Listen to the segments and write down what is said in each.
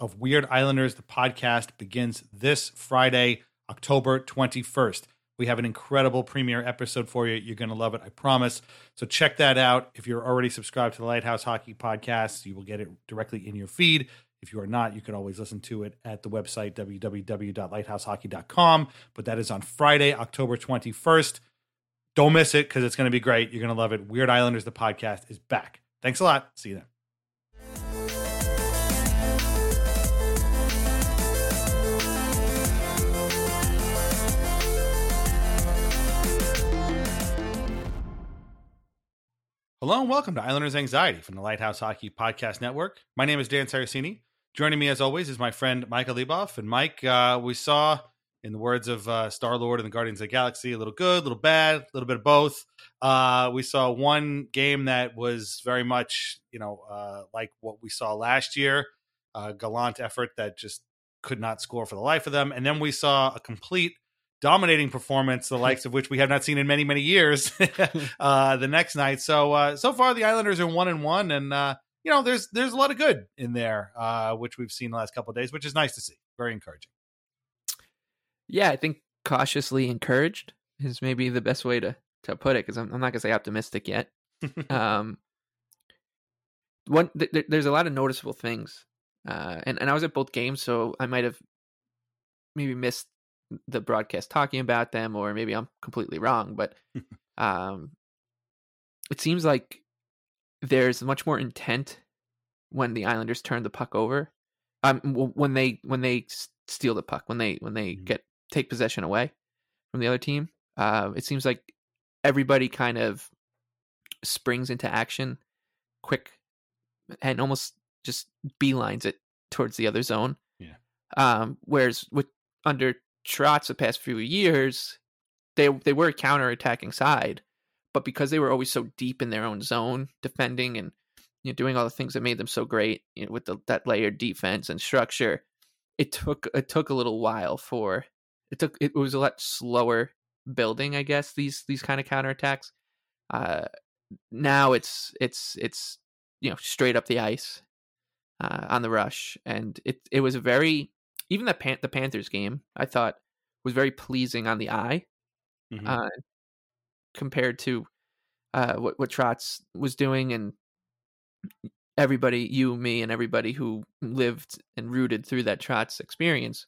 of Weird Islanders, the podcast, begins this Friday, October 21st. We have an incredible premiere episode for you. You're going to love it, I promise. So check that out. If you're already subscribed to the Lighthouse Hockey Podcast, you will get it directly in your feed. If you are not, you can always listen to it at the website, www.lighthousehockey.com. But that is on Friday, October 21st. Don't miss it because it's going to be great. You're going to love it. Weird Islanders, the podcast, is back. Thanks a lot. See you then. Hello and welcome to Islanders Anxiety from the Lighthouse Hockey Podcast Network. My name is Dan Saraceni. Joining me, as always, is my friend Michael Leboff. And Mike, uh, we saw, in the words of uh, Star Lord and the Guardians of the Galaxy, a little good, a little bad, a little bit of both. Uh, we saw one game that was very much, you know, uh, like what we saw last year, a gallant effort that just could not score for the life of them. And then we saw a complete dominating performance, the likes of which we have not seen in many, many years. uh, the next night, so uh, so far the Islanders are one and one, and uh, you know there's there's a lot of good in there, uh, which we've seen the last couple of days, which is nice to see. Very encouraging. Yeah, I think cautiously encouraged is maybe the best way to to put it because I'm, I'm not gonna say optimistic yet. um, one th- th- there's a lot of noticeable things, uh, and and I was at both games, so I might have maybe missed the broadcast talking about them, or maybe I'm completely wrong, but um, it seems like there's much more intent when the Islanders turn the puck over. Um, when they when they steal the puck, when they when they Mhm. get take possession away from the other team, uh, it seems like everybody kind of springs into action quick and almost just beelines it towards the other zone. Yeah. Um, whereas with under Trotz the past few years, they they were a counter-attacking side, but because they were always so deep in their own zone, defending and you know, doing all the things that made them so great you know, with the, that layered defense and structure, it took it took a little while for it took it was a lot slower building, I guess these these kind of counterattacks. Uh, now it's it's it's you know straight up the ice uh, on the rush, and it it was a very even the Pan- the Panthers game I thought was very pleasing on the eye Mhm. uh, compared to uh, what what Trotz was doing, and everybody, you, me, and everybody who lived and rooted through that Trotz experience,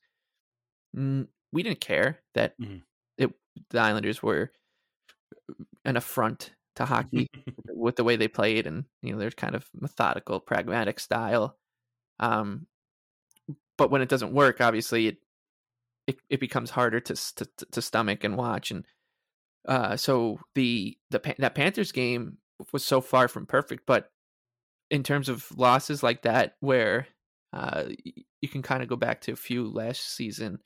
n- we didn't care that Mhm. it the Islanders were an affront to hockey with the way they played and you know their kind of methodical, pragmatic style. Um, but when it doesn't work, obviously it it, it becomes harder to, to to stomach and watch. And uh, so the the that Panthers game was so far from perfect, but in terms of losses like that, where uh, you can kind of go back to a few last season.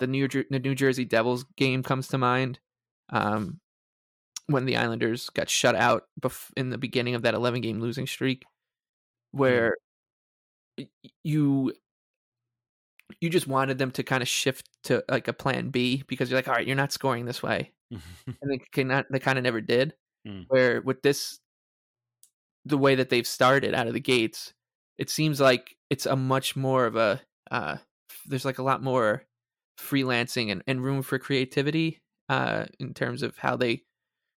The New Jer- the New Jersey Devils game comes to mind. Um, when the Islanders got shut out bef- in the beginning of that 11 game losing streak, mm-hmm. where you you just wanted them to kind of shift to like a plan B because you're like, all right, you're not scoring this way, and they cannot. They kind of never did. Mm. Where with this, the way that they've started out of the gates, it seems like it's a much more of a. Uh, there's like a lot more freelancing and, and room for creativity uh, in terms of how they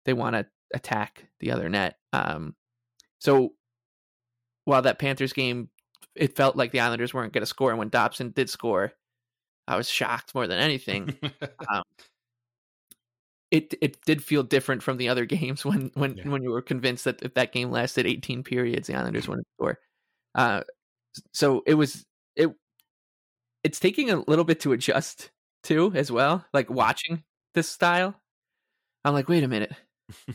they want to attack the other net. Um, so while that Panthers game it felt like the Islanders weren't going to score. And when Dobson did score, I was shocked more than anything. um, it it did feel different from the other games when when yeah. when you were convinced that if that game lasted 18 periods, the Islanders wouldn't score. Uh, so it was it. It's taking a little bit to adjust to as well. Like watching this style, I'm like, wait a minute,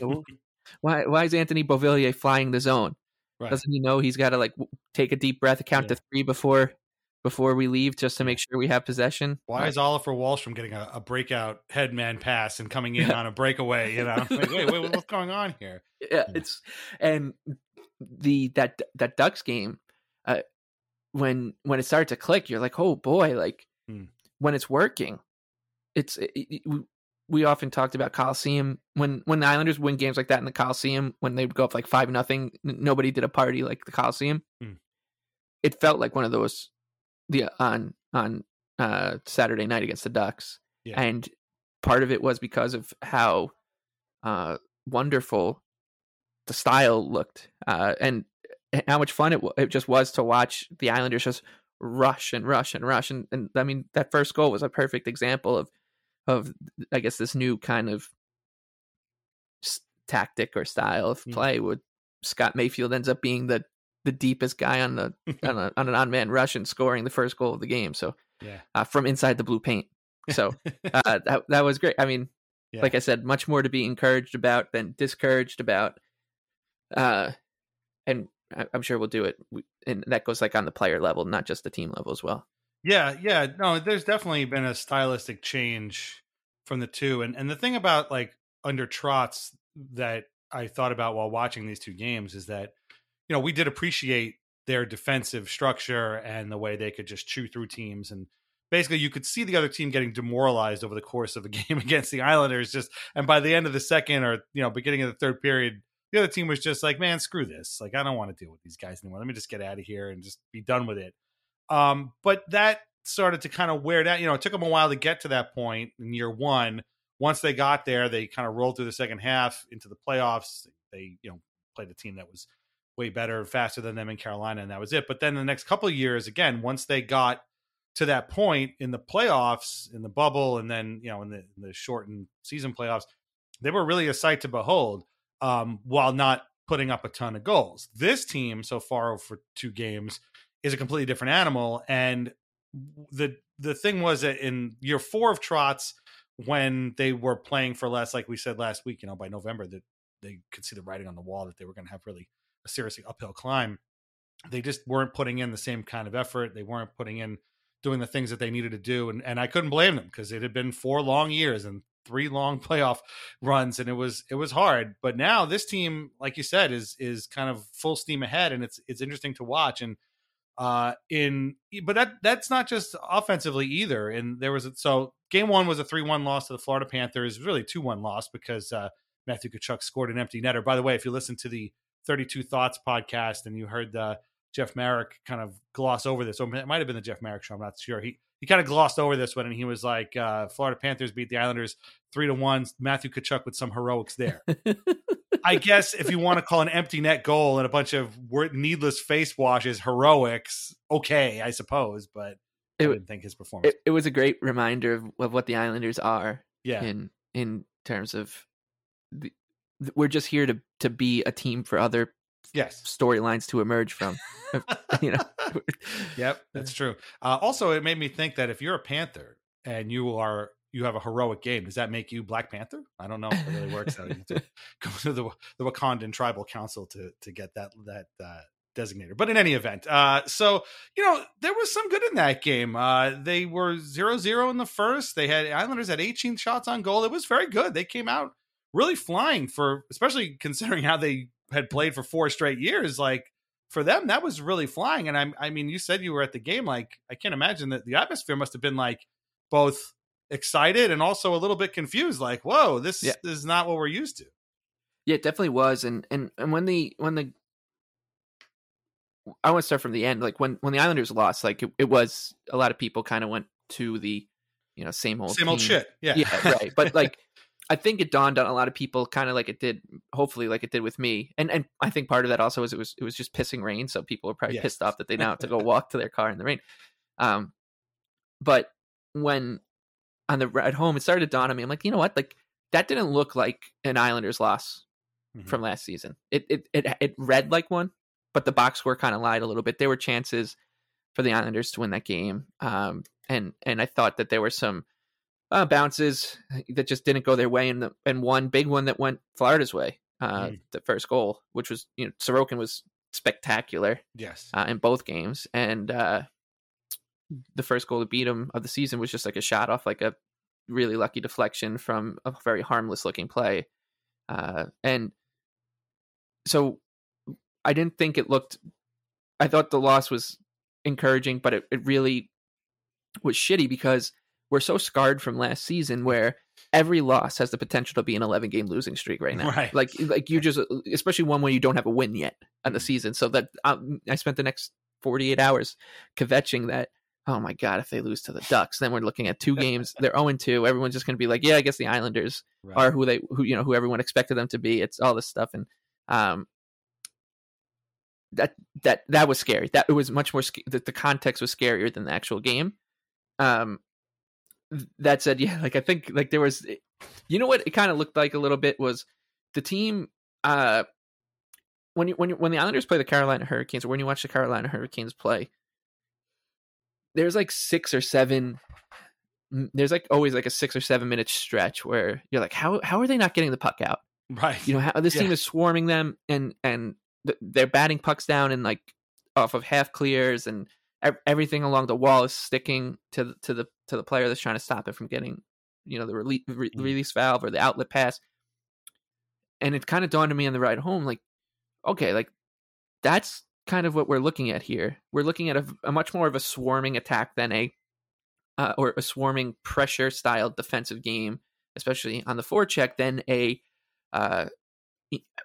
why why is Anthony Beauvillier flying the zone? Right. Doesn't he know he's got to like take a deep breath, count yeah. to three before before we leave, just to make sure we have possession? Why is Oliver Wahlstrom getting a, a breakout headman pass and coming in on a breakaway? You know, like, wait, wait, what's going on here? Yeah, it's and the that that Ducks game, uh, when when it started to click, you're like, oh boy, like hmm. when it's working, it's it, it, we often talked about Coliseum when when the Islanders win games like that in the Coliseum when they would go up like five nothing. Nobody did a party like the Coliseum. Mm. It felt like one of those the on on uh, Saturday night against the Ducks, yeah. and part of it was because of how uh, wonderful the style looked, uh, and how much fun it it just was to watch the Islanders just rush and rush and rush, and, and I mean that first goal was a perfect example of of I guess this new kind of tactic or style of mm. play. Would Scott Mayfield ends up being the the deepest guy on the on, a, on an on man rush and scoring the first goal of the game. So yeah, uh, from inside the blue paint. So uh, that that was great. I mean, yeah. like I said, much more to be encouraged about than discouraged about. Uh, and I'm sure we'll do it, and that goes like on the player level, not just the team level as well. Yeah, yeah. No, there's definitely been a stylistic change from the two. And and the thing about like under Trotz that I thought about while watching these two games is that, you know, we did appreciate their defensive structure and the way they could just chew through teams and basically you could see the other team getting demoralized over the course of a game against the Islanders just and by the end of the second or you know beginning of the third period the other team was just like man screw this like I don't want to deal with these guys anymore let me just get out of here and just be done with it um, but that started to kind of wear down. You know, it took them a while to get to that point in year one. Once they got there, they kind of rolled through the second half into the playoffs. They, you know, played a team that was way better, faster than them in Carolina, and that was it. But then the next couple of years, again, once they got to that point in the playoffs, in the bubble, and then you know in the, in the shortened season playoffs, they were really a sight to behold. Um, while not putting up a ton of goals, this team so far for two games is a completely different animal. And the the thing was that in year four of Trotz, when they were playing for less, like we said last week, you know, by November that they could see the writing on the wall that they were going to have really a seriously uphill climb. They just weren't putting in the same kind of effort. They weren't putting in doing the things that they needed to do, and and I couldn't blame them because it had been four long years and three long playoff runs, and it was it was hard. But now this team, like you said, is is kind of full steam ahead, and it's it's interesting to watch and uh in but that that's not just offensively either and there was a, so game one was a 3-1 loss to the florida panthers really 2-1 loss because uh matthew Tkachuk scored an empty netter. By the way if you listen to the 32 thoughts podcast and you heard uh jeff marek kind of gloss over this or it might have been the jeff marek show i'm not sure he he kind of glossed over this one and he was like uh florida panthers beat the islanders three to one matthew Tkachuk with some heroics there I guess if you want to call an empty net goal and a bunch of needless face washes heroics, okay, I suppose, but it, I didn't think his performance. It, it, was a great reminder of, of what the Islanders are. Yeah. In in terms of the we're just here to to be a team for other Yes. storylines to emerge from. you know, Yep, that's true. Uh, also, it made me think that if you're a Panther and you are you have a heroic game, does that make you Black Panther? I don't know if it really works. out. You have to go to the the Wakandan Tribal Council to to get that that uh, designator. But in any event, uh, so you know there was some good in that game. Uh, they were 0-0 in the first. They had Islanders had 18 shots on goal. It was very good. They came out really flying for, especially considering how they had played for four straight years. Like for them, that was really flying. And I'm, I mean, you said you were at the game. Like I can't imagine that the atmosphere must have been like both excited and also a little bit confused. Like, whoa, this Yeah. is not what we're used to. yeah, it definitely was. And and and when the when the I want to start from the end. Like when when the Islanders lost, like it, it was a lot of people kind of went to the you know same old Same old shit. Yeah. yeah, right. But like, I think it dawned on a lot of people, kind of like it did, hopefully, like it did with me. And and I think part of that also is it was it was just pissing rain, so people were probably Yes. pissed off that they now have to go walk to their car in the rain. Um, but when on the ride home, it started to dawn on me. I'm like, you know what? Like that didn't look like an Islanders loss Mhm. from last season. It it it it read like one, but the box score kind of lied a little bit. There were chances for the Islanders to win that game, um, and and I thought that there were some uh, bounces that just didn't go their way, and the, and one big one that went Florida's way, uh, Mm. the first goal, which was you know Sorokin was spectacular Yes. uh, in both games, and uh, the first goal to beat him of the season was just like a shot off like a really lucky deflection from a very harmless looking play, uh, and so I didn't think it looked. I thought the loss was encouraging, but it, it really was shitty because we're so scarred from last season where every loss has the potential to be an 11 game losing streak right now. Right. Like like you just especially one where you don't have a win yet on the season. So that um, I spent the next 48 hours kvetching that oh my god if they lose to the Ducks then we're looking at two games they're 0 2 everyone's just going to be like yeah I guess the Islanders Right. are who they who you know who everyone expected them to be. It's all this stuff and um that that that was scary. That it was much more sc- the, the context was scarier than the actual game. Um that said, yeah, like I think like there was you know what it kind of looked like a little bit was the team uh when you when you, when the Islanders play the Carolina Hurricanes or when you watch the Carolina Hurricanes play there's like 6 or 7 there's like always like a 6 or 7 minute stretch where you're like how how are they not getting the puck out? right. you know how this team is swarming them and and th- they're batting pucks down and like off of half clears and everything along the wall is sticking to the, to the to the player that's trying to stop it from getting you know the release re- Mm. release valve or the outlet pass and it kind of dawned on me on the ride home like okay like that's kind of what we're looking at here we're looking at a, a much more of a swarming attack than a uh, or a swarming pressure style defensive game especially on the forecheck than a uh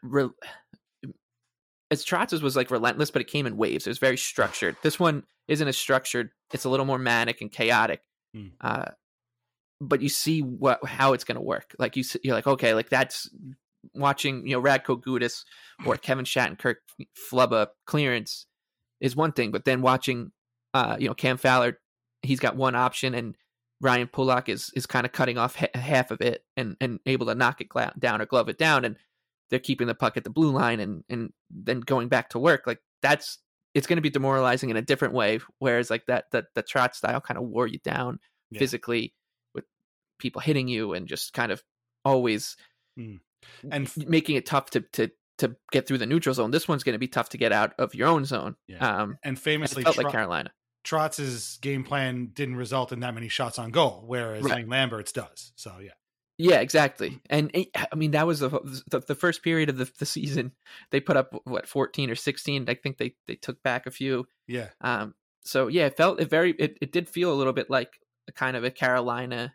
re- as Trotz's was like relentless, but it came in waves. It was very structured. This one isn't as structured. It's a little more manic and chaotic. Hmm. Uh, but you see what how it's going to work. Like you, you're like, okay, like that's watching you know Radko Gudas or Kevin Shattenkirk flub a clearance is one thing, but then watching uh, you know Cam Fowler, he's got one option, and Ryan Pulock is is kind of cutting off ha- half of it and and able to knock it gla- down or glove it down, and they're keeping the puck at the blue line and and then going back to work. Like that's it's going to be demoralizing in a different way. Whereas like that that the Trotz style kind of wore you down Yeah. physically with people hitting you and just kind of always Mm. And f- making it tough to to to get through the neutral zone. This one's going to be tough to get out of your own zone. Yeah. Um, and famously, felt like Carolina. Trotz's game plan didn't result in that many shots on goal, whereas Right. Hank Lambert's does. So yeah, Yeah, exactly. And it, I mean, that was the, the the first period of the, the season. They put up what fourteen or sixteen. I think they they took back a few. yeah, Um, so yeah, it felt it very. It, it did feel a little bit like a kind of a Carolina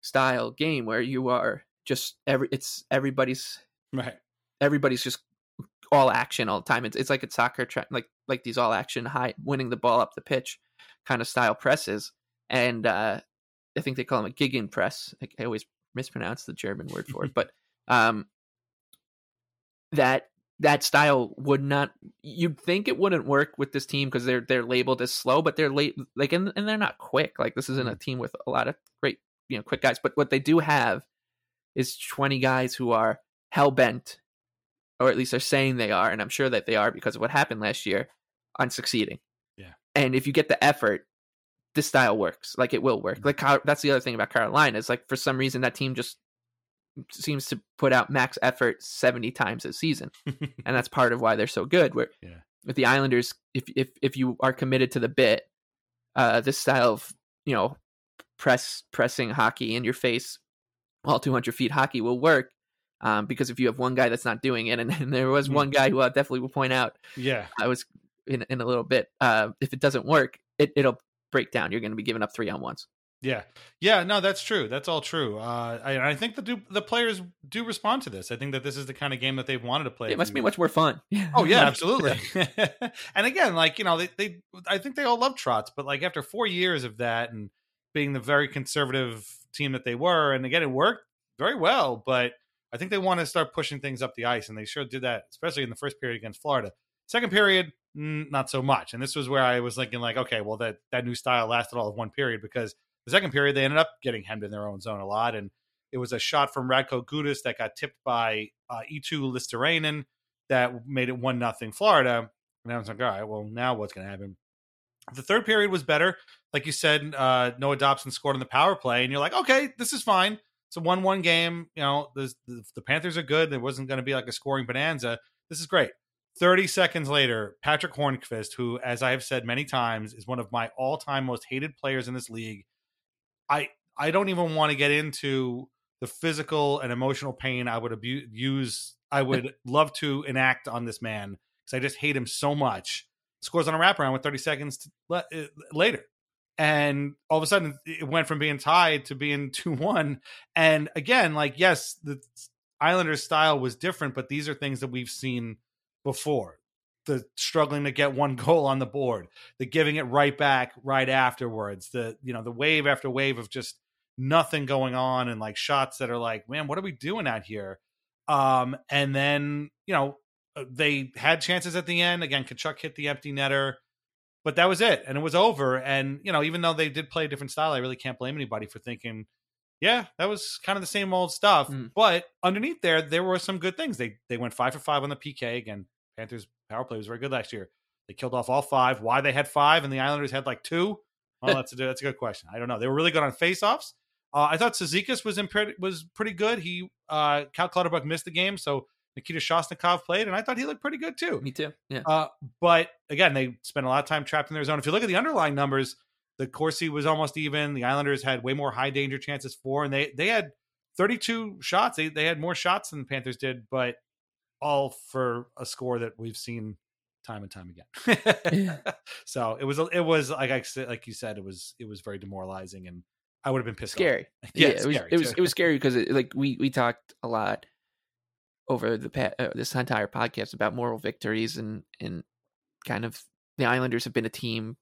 style game where you are just every. It's everybody's right. everybody's just all action all the time. It's it's like it's soccer, tra- like like these all action high winning the ball up the pitch kind of style presses. And uh, I think they call them a gegen press. I, I always mispronounce the German word for it, but um, that that style would not. You'd think it wouldn't work with this team because they're they're labeled as slow, but they're late like and, and they're not quick. Like this isn't a team with a lot of great you know quick guys, but what they do have is 20 guys who are hell bent, or at least they're saying they are, and I'm sure that they are because of what happened last year, on succeeding. Yeah. And if you get the effort, this style works. Like it will work. Mm-hmm. Like that's the other thing about Carolina is like for some reason that team just seems to put out max effort 70 times a season, and that's part of why they're so good. Where Yeah. with the Islanders, if if if you are committed to the bit, uh, this style of you know press pressing hockey in your face, all 200 feet hockey will work. Um, because if you have one guy that's not doing it, and, and there was Mm. one guy who I definitely will point out, yeah. I was in in a little bit. Uh, if it doesn't work, it it'll break down. You're going to be giving up three on ones. Yeah, yeah, no, that's true. That's all true. Uh, I, I think the do, the players do respond to this. I think that this is the kind of game that they've wanted to play. It must be much more fun. Oh yeah, absolutely. and again, like you know, they, they I think they all love Trotz, but like after four years of that and being the very conservative team that they were, and again, it worked very well. But I think they want to start pushing things up the ice, and they sure did that, especially in the first period against Florida. Second period, not so much. And this was where I was thinking, like, okay, well, that that new style lasted all of one period because the second period they ended up getting hemmed in their own zone a lot, and it was a shot from Radko Gudas that got tipped by uh, Eetu Luostarinen that made it one nothing Florida. And I was like, all right, well, now what's going to happen? The third period was better, like you said. Uh, Noah Dobson scored on the power play, and you're like, okay, this is fine. It's a one-one game. You know, the the Panthers are good. There wasn't going to be like a scoring bonanza. This is great. 30 seconds later, Patric Hornqvist, who, as I have said many times, is one of my all-time most hated players in this league. I I don't even want to get into the physical and emotional pain I would abuse use I would love to enact on this man because I just hate him so much. Scores on a wraparound with 30 seconds le- uh, later. And all of a sudden, it went from being tied to being 2 1. And again, like, yes, the Islanders' style was different, but these are things that we've seen before. The struggling to get one goal on the board, the giving it right back right afterwards, the, you know, the wave after wave of just nothing going on and like shots that are like, man, what are we doing out here? Um, and then, you know, uh, they had chances at the end. Again, Tkachuk hit the empty netter, but that was it. And it was over. And, you know, even though they did play a different style, I really can't blame anybody for thinking, yeah, that was kind of the same old stuff. Mm. But underneath there, there were some good things. They they went five for five on the PK. Again, Panthers power play was very good last year. They killed off all five. Why they had five and the Islanders had like two? That's a that's a good question. I don't know. They were really good on faceoffs. Uh, I thought Cizikas was was pretty good. He uh, Cal Clutterbuck missed the game, so Nikita Soshnikov played, and I thought he looked pretty good too. Me too. Yeah. Uh, but again, they spent a lot of time trapped in their zone. If you look at the underlying numbers, the Corsi was almost even. The Islanders had way more high danger chances for, and they they had 32 shots. They they had more shots than the Panthers did, but all for a score that we've seen time and time again. so it was it was like I said, like you said, it was it was very demoralizing, and I would have been pissed. scary. Off. Yeah, it's it was scary, it was too. it was scary because it, like we we talked a lot over the pa- uh, this entire podcast about moral victories and and kind of the Islanders have been a team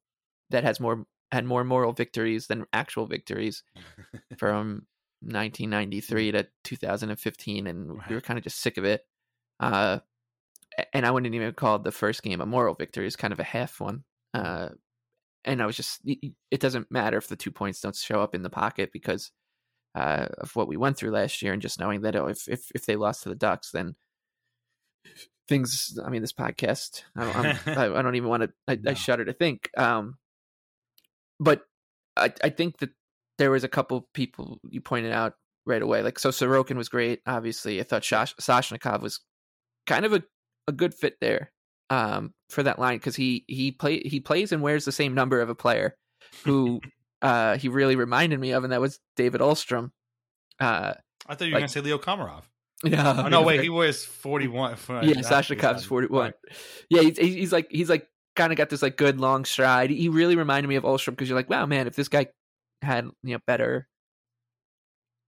that has more had more moral victories than actual victories from 1993 to 2015 and we were kind of just sick of it uh and I wouldn't even call the first game a moral victory it's kind of a half one uh and I was just it doesn't matter if the two points don't show up in the pocket because uh, of what we went through last year, and just knowing that oh, if if if they lost to the Ducks, then things. I mean, this podcast. I don't, I'm, I, I don't even want to. I, No. I shudder to think. Um, but I I think that there was a couple people you pointed out right away. Like so, Sorokin was great. Obviously, I thought Shash, Soshnikov was kind of a, a good fit there um, for that line because he he play he plays and wears the same number of a player who uh, he really reminded me of, and that was David Ullstrom. Uh, I thought you were like- going to say Leo Komarov. yeah, Oh, no, wait, he was 41. for- yeah, Sasha Cobb's forty one. Yeah, he's, he's like he's like kind of got this like good long stride. He really reminded me of Ullstrom because you're like, wow, man, if this guy had you know better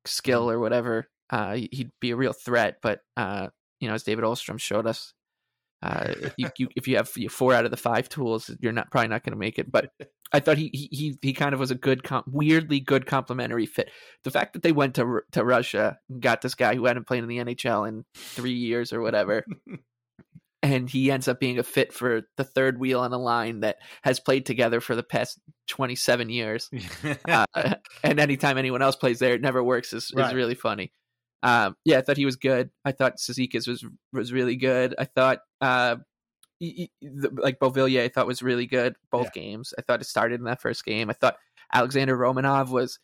skill or whatever, uh, he'd be a real threat. But uh, you know, as David Ullstrom showed us, uh, you, you, if you have four out of the five tools, you're not probably not going to make it. But I thought he he he, kind of was a good, com- weirdly good complementary fit. The fact that they went to to Russia, and got this guy who hadn't played in the NHL in three years or whatever. And he ends up being a fit for the third wheel on a line that has played together for the past 27 years. Uh, and anytime anyone else plays there, it never works. is, Right. is really funny. Um, yeah, I thought he was good. I thought Cizikas was was really good. I thought uh, he, he, the, like Beauvillier, I thought was really good both Yeah. games. I thought it started in that first game. I thought Alexander Romanov was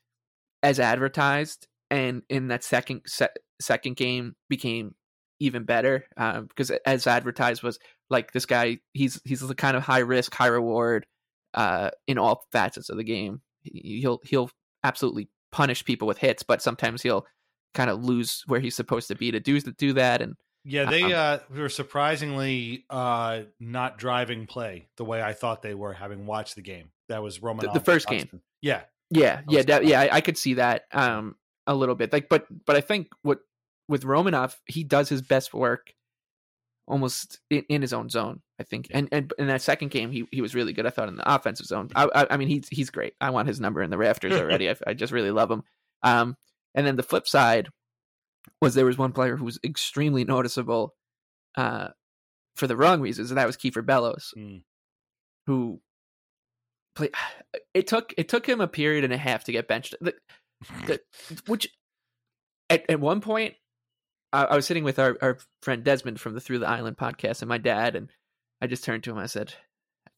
as advertised, and in that second se- second game became even better uh, because as advertised was like this guy. He's he's the kind of high risk, high reward uh, in all facets of the game. He'll he'll absolutely punish people with hits, but sometimes he'll kind of lose where he's supposed to be to do to do that. And Yeah, they Um, uh, were surprisingly uh, not driving play the way I thought they were, having watched the game. That was Romanov. the first game. Yeah, yeah, yeah, that, yeah, I, I could see that um a little bit. Like, but but I think what with Romanov, he does his best work almost in, in his own zone. I think, and and in that second game, he he was really good. I thought in the offensive zone. I I, I mean, he's he's great. I want his number in the rafters already. I, I just really love him. Um, and then the flip side was there was one player who was extremely noticeable, uh, for the wrong reasons, and that was Kiefer Bellows Mm. who played. It took it took him a period and a half to get benched. The, the, which at at one point, I, I was sitting with our our friend Desmond from the Through the Island podcast and my dad, and I just turned to him. I said, "I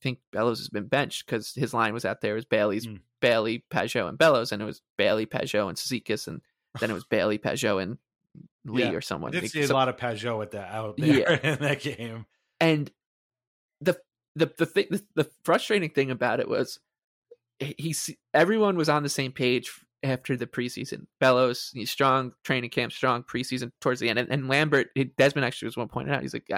think Bellows has been benched because his line was out there. Was Bailey's Mm. Bailey, Pageau, and Bellows, and it was Bailey, Pageau, and Cizikas, and then it was Bailey, Pageau, and Lee Yeah, or someone. did see So- a lot of Pageau at that out there Yeah. in that game. and the the the thing the, the frustrating thing about it was he everyone was on the same page after the preseason. Bellows, he's strong training camp, strong preseason towards the end, and, and Lambert Desmond actually was one pointed out. He's like,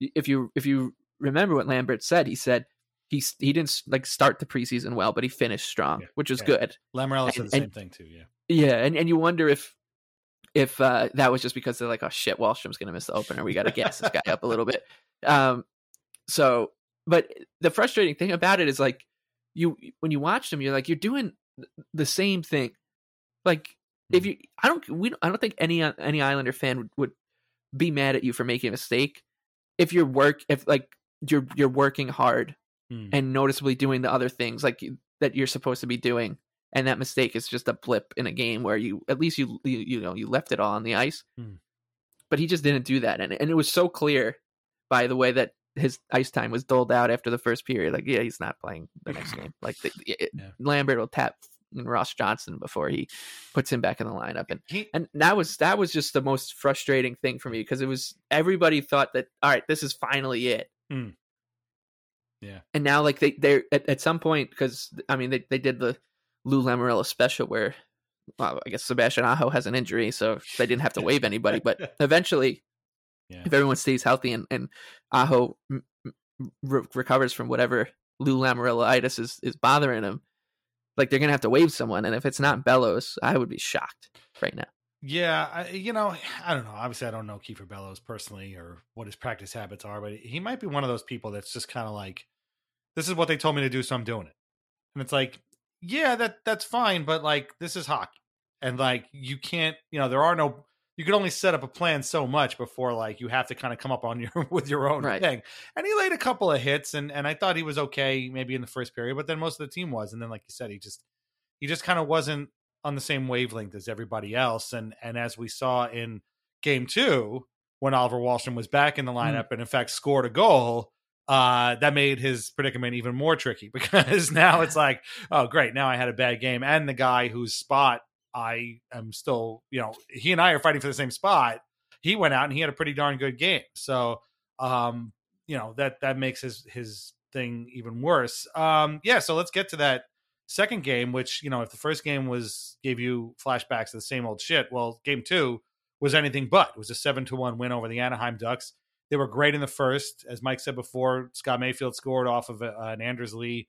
if you if you remember what Lambert said, he said he he didn't like start the preseason well, but he finished strong, Yeah, which is yeah. good. Lamoriello said And- the same thing too. Yeah, Yeah, and, and you wonder if if uh, that was just because they're like, oh shit, Wahlstrom's gonna miss the opener. We got to gas this guy up a little bit. Um, so, but the frustrating thing about it is like you when you watch them, you're like you're doing the same thing. Like if you, I don't, we, don't, I don't think any any Islander fan would, would be mad at you for making a mistake if you're work if like you're you're working hard Hmm. and noticeably doing the other things like you- that you're supposed to be doing and that mistake is just a blip in a game where you at least you you, you know you left it all on the ice Hmm. but he just didn't do that and, and it was so clear by the way that his ice time was doled out after the first period like yeah he's not playing the next game like the, it, Yeah. lambert will tap ross johnston before he puts him back in the lineup and he and that was that was just the most frustrating thing for me because it was everybody thought that all right this is finally it Hmm. Yeah. and now like they they're at, at some point because i mean they, they did the lou lamoriello special where well, i guess sebastian aho has an injury so they didn't have to waive anybody but eventually Yeah. if everyone stays healthy and, and aho re- recovers from whatever lou lamoriello-itis is, is bothering him like they're gonna have to waive someone and if it's not bellows i would be shocked right now Yeah, I, you know, I don't know. Obviously, I don't know Kiefer Bellows personally or what his practice habits are, but he might be one of those people that's just kind of like, "This is what they told me to do, so I'm doing it." And it's like, yeah, that that's fine, but like, this is hockey, and like, you can't, you know, there are no, you can only set up a plan so much before like you have to kind of come up on your with your own Right. thing. And he laid a couple of hits, and and I thought he was okay maybe in the first period, but then most of the team was, and then like you said, he just he just kind of wasn't on the same wavelength as everybody else. And and as we saw in game two, when Oliver Wahlstrom was back in the lineup and in fact scored a goal, uh, that made his predicament even more tricky because now it's like, oh great, now I had a bad game. And the guy whose spot I am still, you know, he and I are fighting for the same spot. He went out and he had a pretty darn good game. So um, you know, that that makes his his thing even worse. Um, yeah, so let's get to that second game, which you know, if the first game was gave you flashbacks to the same old shit, well, game two was anything but. It was a seven to one win over the Anaheim Ducks. They were great in the first, as Mike said before. Scott Mayfield scored off of a, an Anders Lee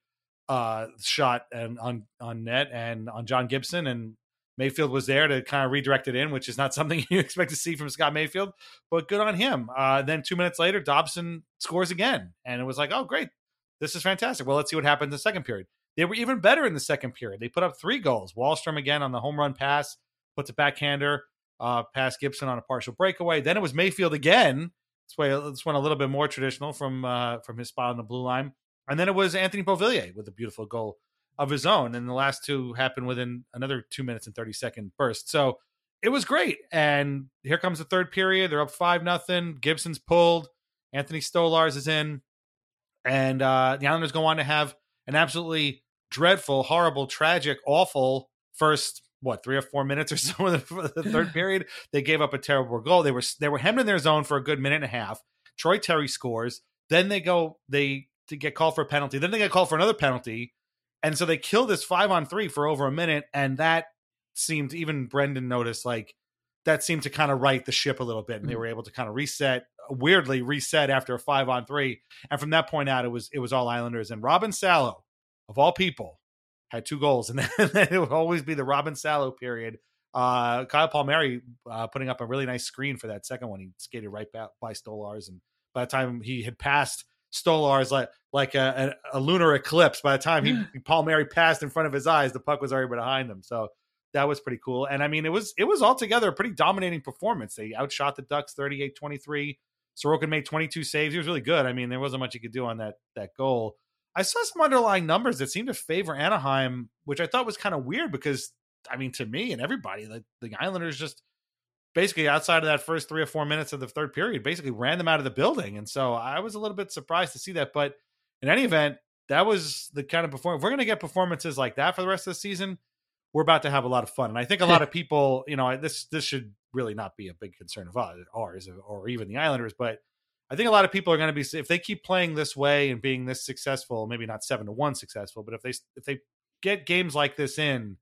uh, shot and on on net and on John Gibson, and Mayfield was there to kind of redirect it in, which is not something you expect to see from Scott Mayfield, but good on him. Uh, then two minutes later, Dobson scores again, and it was like, oh great, this is fantastic. Well, let's see what happens in the second period. They were even better in the second period. They put up three goals. Wahlstrom again on the home run pass, puts a backhander uh, past Gibson on a partial breakaway. Then it was Mayfield again. This way, this went a little bit more traditional from uh, from his spot on the blue line. And then it was Anthony Beauvillier with a beautiful goal of his own. And the last two happened within another two minutes and thirty second burst. So it was great. And here comes the third period. They're up five nothing. Gibson's pulled. Anthony Stolarz is in, and uh, the Islanders go on to have an absolutely dreadful, horrible, tragic, awful first what three or four minutes or so in the, the third period. They gave up a terrible goal. They were they were hemmed in their zone for a good minute and a half. Troy Terry scores. Then they go they to get called for a penalty. Then they get called for another penalty, and so they kill this five on three for over a minute. And that seemed even Brendan noticed like that seemed to kind of right the ship a little bit, and they mm-hmm. were able to kind of reset weirdly reset after a five on three. And from that point out, it was it was all Islanders and Robin Salo of all people had two goals, and then it would always be the Robin Salo period. Uh, Kyle Palmieri uh, putting up a really nice screen for that second one. He skated right back by Stolarz, and by the time he had passed Stolarz like like a, a, a lunar eclipse, by the time he Palmieri passed in front of his eyes, the puck was already behind them. So that was pretty cool. And I mean, it was it was altogether a pretty dominating performance. They outshot the Ducks 38-23. Sorokin made 22 saves. He was really good. I mean, there wasn't much he could do on that that goal. I saw some underlying numbers that seemed to favor Anaheim, which I thought was kind of weird because, I mean, to me and everybody, the, Islanders just basically outside of that first three or four minutes of the third period, basically ran them out of the building. And so I was a little bit surprised to see that. But in any event, that was the kind of performance. We're going to get performances like that for the rest of the season, we're about to have a lot of fun. And I think a lot of people, you know, this this should really not be a big concern of ours or even the Islanders, but I think a lot of people are going to be if they keep playing this way and being this successful, maybe not seven to one successful, but if they if they get games like this in,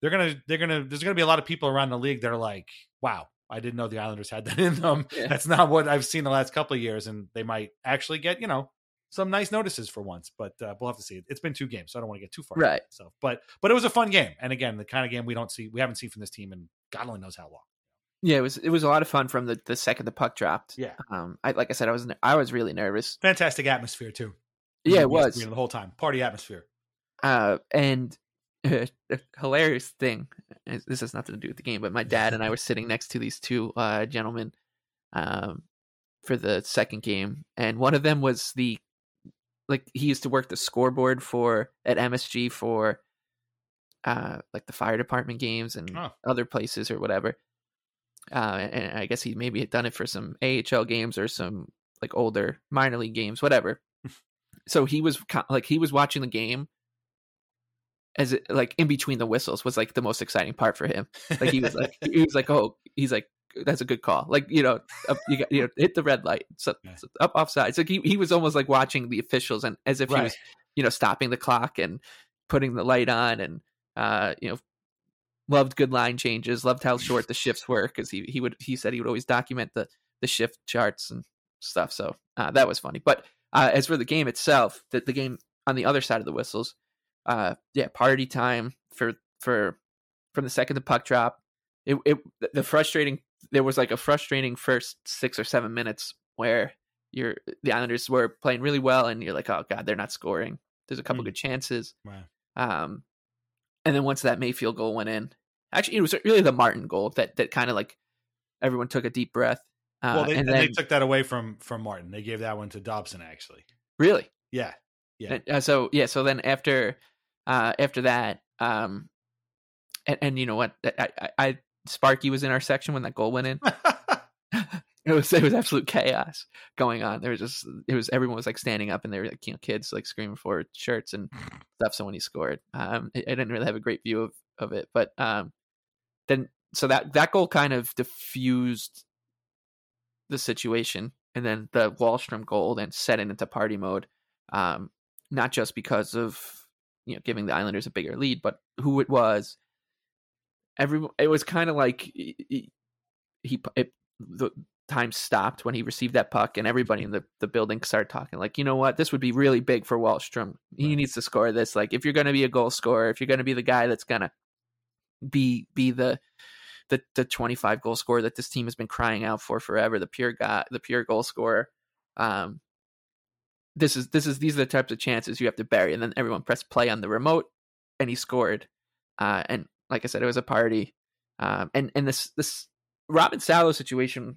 they're gonna they're gonna there's gonna be a lot of people around the league that are like, wow, I didn't know the Islanders had that in them. Yeah. That's not what I've seen the last couple of years, and they might actually get you know some nice notices for once, but uh, we'll have to see. It's been two games, so I don't want to get too far. Right. So, but but it was a fun game, and again, the kind of game we don't see, we haven't seen from this team, and God only knows how long. Yeah, it was it was a lot of fun from the, the second the puck dropped. Yeah. Um, I like I said, I was I was really nervous. Fantastic atmosphere too. Yeah, it was the whole time party atmosphere. Uh, and uh, hilarious thing. This has nothing to do with the game, but my dad and I were sitting next to these two uh, gentlemen, um, for the second game, and one of them was the like he used to work the scoreboard for at MSG for uh like the fire department games and oh. other places or whatever uh, and I guess he maybe had done it for some AHL games or some like older minor league games, whatever. so he was like he was watching the game as it, like in between the whistles was like the most exciting part for him. Like he was like he was like oh he's like that's a good call. Like you know up, you got you know hit the red light so, yeah. so up offside. So he he was almost like watching the officials and as if right. he was you know stopping the clock and putting the light on and uh you know loved good line changes, loved how short the shifts were because he he would he said he would always document the the shift charts and stuff. So uh, that was funny. But uh, as for the game itself, the, the game on the other side of the whistles, uh, yeah, party time for for from the second the puck drop. It it the frustrating there was like a frustrating first six or seven minutes where you're the Islanders were playing really well and you're like, oh god, they're not scoring. There's a couple mm. good chances. Wow. Um, and then once that Mayfield goal went in, actually it was really the Martin goal that that kind of like everyone took a deep breath. Uh, well, they, and, and then, they took that away from from Martin. They gave that one to Dobson. Actually, really? Yeah, yeah. And, uh, so yeah, so then after uh after that, um, and, and you know what, I, I, I Sparky was in our section when that goal went in. it was it was absolute chaos going on. There was just it was everyone was like standing up and they were like you know kids like screaming for shirts and stuff. So when he scored, um, I, I didn't really have a great view of of it, but um, then so that that goal kind of diffused the situation, and then the Wahlstrom goal then set it into party mode. Um, not just because of you know giving the Islanders a bigger lead, but who it was. Every it was kind of like he, he it, the time stopped when he received that puck, and everybody in the, the building started talking like, you know what, this would be really big for Wahlstrom. He right. needs to score this. Like, if you're going to be a goal scorer, if you're going to be the guy that's going to be be the the the 25 goal scorer that this team has been crying out for forever, the pure guy, the pure goal scorer. Um, this is this is these are the types of chances you have to bury, and then everyone pressed play on the remote, and he scored. Uh, and like I said, it was a party. Um, and and this this Robin Salo situation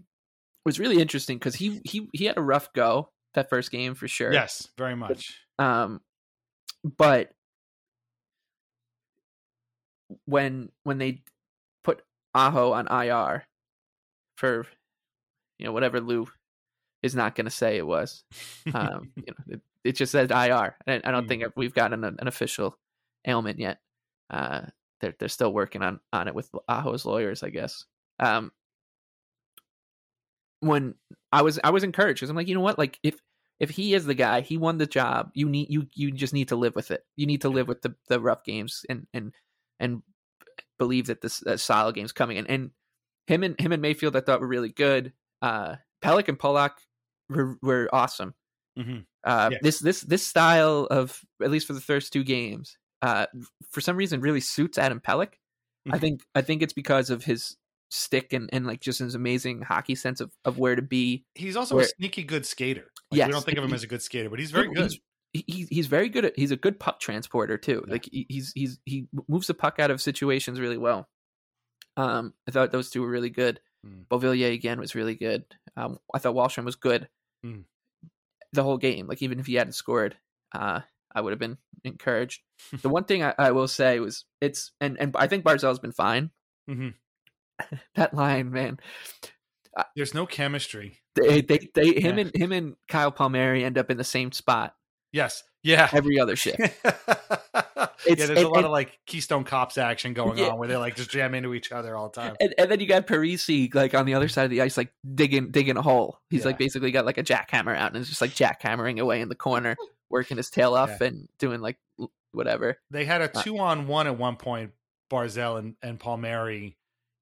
was really interesting because he he he had a rough go that first game for sure. Yes, very much. Um, but when when they put Aho on IR for you know whatever Lou is not going to say it was. Um, you know, it, it just said IR. I, I don't Mm. think we've gotten an, an official ailment yet. Uh, they're they're still working on on it with Aho's lawyers, I guess. Um, when I was I was encouraged because I'm like, you know what, like if if he is the guy, he won the job. You need you you just need to live with it. You need to live with the the rough games and and and believe that this uh, solid game's coming. And and him and him and Mayfield, I thought were really good. Uh, Pelech and Pulock were, were awesome. Mhm. Uh, Yeah. This this this style of at least for the first two games, uh, for some reason, really suits Adam Pelech. I Mhm. think I think it's because of his stick and, and like just his amazing hockey sense of, of where to be. He's also Where- a sneaky good skater. Like, Yes, we don't think of him as a good skater, but he's very good. He's, he, he's very good at he's a good puck transporter too. Yeah. Like he, he's he's he moves the puck out of situations really well. Um, I thought those two were really good. Mm. Beauvillier again was really good. Um, I thought Wahlstrom was good Mm. the whole game. Like even if he hadn't scored, uh, I would have been encouraged. the one thing I, I will say was it's and and I think Barzal's been fine. Mhm. that line, man. There's no chemistry. They they, they him Yeah. and him and Kyle Palmieri end up in the same spot Yes. Yeah. every other shift. yeah, there's a lot and- of like Keystone Cops action going Yeah. on where they like just jam into each other all the time. And, and then you got Parise like on the other side of the ice, like digging digging a hole. He's like basically got like a jackhammer out and is just like jackhammering away in the corner, working his tail off Yeah. and doing like whatever. They had a Uh, two on one at one point, Barzal and, and Palmieri.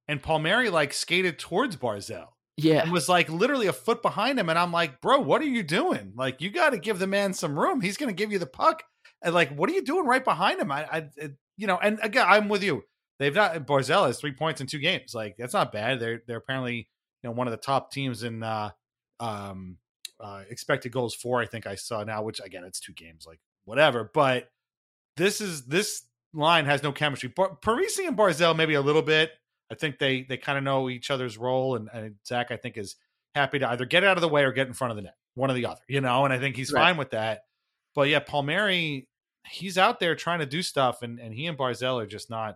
And Palmieri like skated towards Barzal Yeah, and was like literally a foot behind him. And I'm like, bro, what are you doing? Like, you got to give the man some room. He's going to give you the puck. And like, what are you doing right behind him? I, I, it, you know, and again, I'm with you. They've not, Barzal has three points in two games. Like, that's not bad. They're, they're apparently, you know, one of the top teams in, uh, um, uh, expected goals for, I think I saw now, which again, it's two games, like whatever. But this is, this line has no chemistry. Bar- Parise and Barzal, maybe a little bit. I think they they kind of know each other's role, and, and Zach I think is happy to either get out of the way or get in front of the net, one or the other, you know. And I think he's Right. fine with that. But yeah, Palmieri, he's out there trying to do stuff, and and he and Barzal are just not.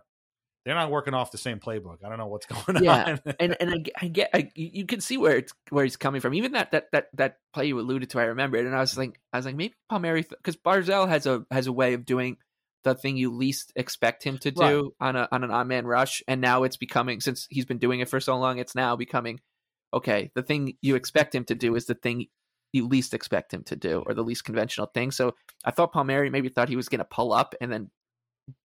They're not working off the same playbook. I don't know what's going Yeah, on. and and I get I, you you can see where it's where he's coming from. Even that that that that play you alluded to, I remember it, and I was like, I was like, maybe Palmieri because Barzal has a has a way of doing the thing you least expect him to do on a on an on man rush, and now it's becoming since he's been doing it for so long, it's now becoming okay. The thing you expect him to do is the thing you least expect him to do, or the least conventional thing. So I thought Palmieri maybe thought he was going to pull up, and then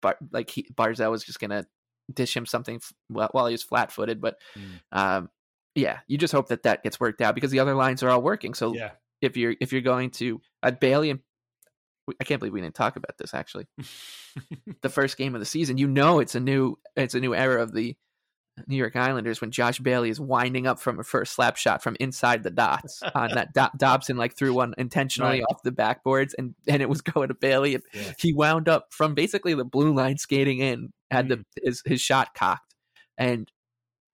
Bar- like he, Barzal was just going to dish him something f- while he was flat footed, but Mm. um, yeah, you just hope that that gets worked out because the other lines are all working. So yeah, if you're if you're going to uh, Bailey and I can't believe we didn't talk about this actually. The first game of the season, you know, it's a new it's a new era of the New York Islanders when Josh Bailey is winding up from a first slap shot from inside the dots on that Do- Dobson like threw one intentionally Right. off the backboards and and it was going to Bailey. And Yeah. He wound up from basically the blue line skating in, had Mm. the his his shot cocked, and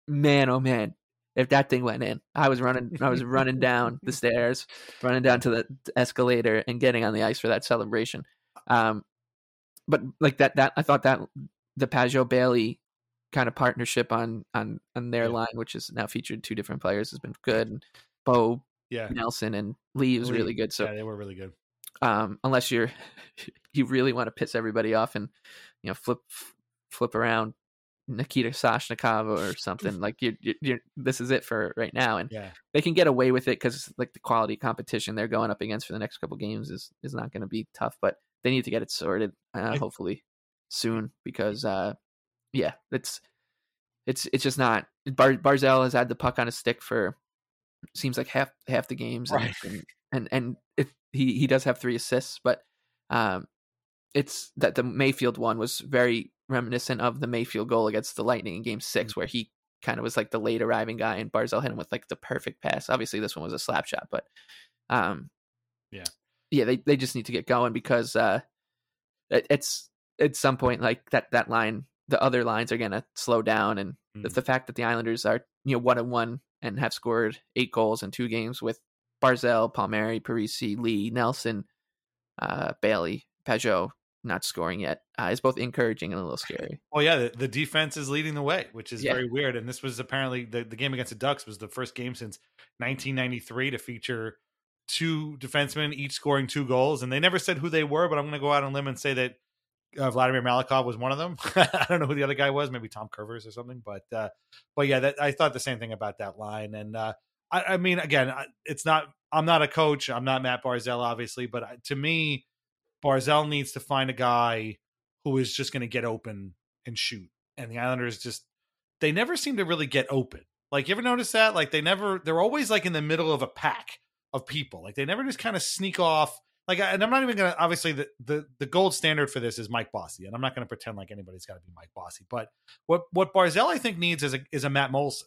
man, oh man, if that thing went in, I was running, I was running down the stairs, running down to the escalator, and getting on the ice for that celebration. Um, but like that, that I thought that the Pageau Bailey kind of partnership on on on their Yeah. line, which is now featured two different players, has been good. And Bo yeah, Nelson and Lee was Lee, really good. So yeah, they were really good. um, unless you're you really want to piss everybody off and you know flip flip around Nikita Soshnikov or something like you you this is it for right now and Yeah, they can get away with it because like the quality competition they're going up against for the next couple games is is not going to be tough but they need to get it sorted uh, I- hopefully soon because uh yeah it's it's it's just not Bar- Barzal has had the puck on his stick for seems like half half the games and Right. and and, and it, he he does have three assists but um it's that the Mayfield one was very reminiscent of the Mayfield goal against the Lightning in Game 6 Mm-hmm. where he kind of was like the late arriving guy and Barzal hit him with like the perfect pass. Obviously, this one was a slap shot, but um, Yeah. yeah, they they just need to get going because uh, it, it's at some point like that that line, the other lines are gonna slow down, and the, Mm. the fact that the Islanders are you know one and one and have scored eight goals in two games with Barzal, Palmieri, Parise, Lee, Nelson, uh, Bailey, Pageau. Not scoring yet uh, is both encouraging and a little scary. Well, yeah, the, the defense is leading the way, which is Yeah. very weird. And this was apparently the, the game against the Ducks was the first game since 1993 to feature two defensemen each scoring two goals. And they never said who they were, but I'm going to go out on limb and say that uh, Vladimir Malakhov was one of them. I don't know who the other guy was, maybe Tom Kurvers or something. But uh, but yeah, that, I thought the same thing about that line. And uh, I, I mean, again, I- it's not. I'm not a coach. I'm not Matt Barzal, obviously, but I- to me, Barzal needs to find a guy who is just going to get open and shoot. And the Islanders just they never seem to really get open. Like you ever notice that? Like they never they're always like in the middle of a pack of people. Like they never just kind of sneak off. Like and I'm not even gonna obviously the the, the gold standard for this is Mike Bossy, and I'm not gonna pretend like anybody's gotta be Mike Bossy. But what what Barzal I think needs is a is a Matt Moulson,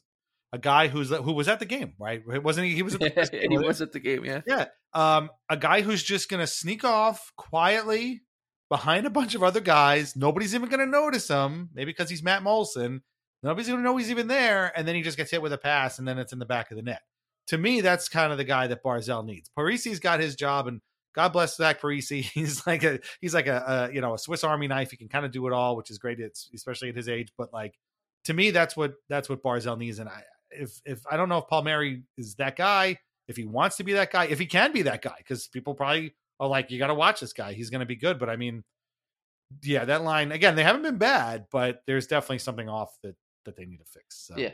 a guy who's who was at the game, right? Wasn't he? He was at the game, he wasn't he? was at the game, yeah. Yeah. Um, a guy who's just going to sneak off quietly behind a bunch of other guys. Nobody's even going to notice him, maybe because he's Matt Moulson. Nobody's going to know he's even there. And then he just gets hit with a pass and then it's in the back of the net. To me, that's kind of the guy that Barzal needs. Parise's got his job and God bless Zach Parise. He's like a he's like a, a you know a Swiss Army knife. He can kind of do it all, which is great. It's especially at his age. But like to me, that's what that's what Barzal needs. And I if if I don't know if Palmieri is that guy, if he wants to be that guy, if he can be that guy, because people probably are like, you got to watch this guy. He's going to be good. But I mean, yeah, that line again, they haven't been bad, but there's definitely something off that that they need to fix. So, Yeah.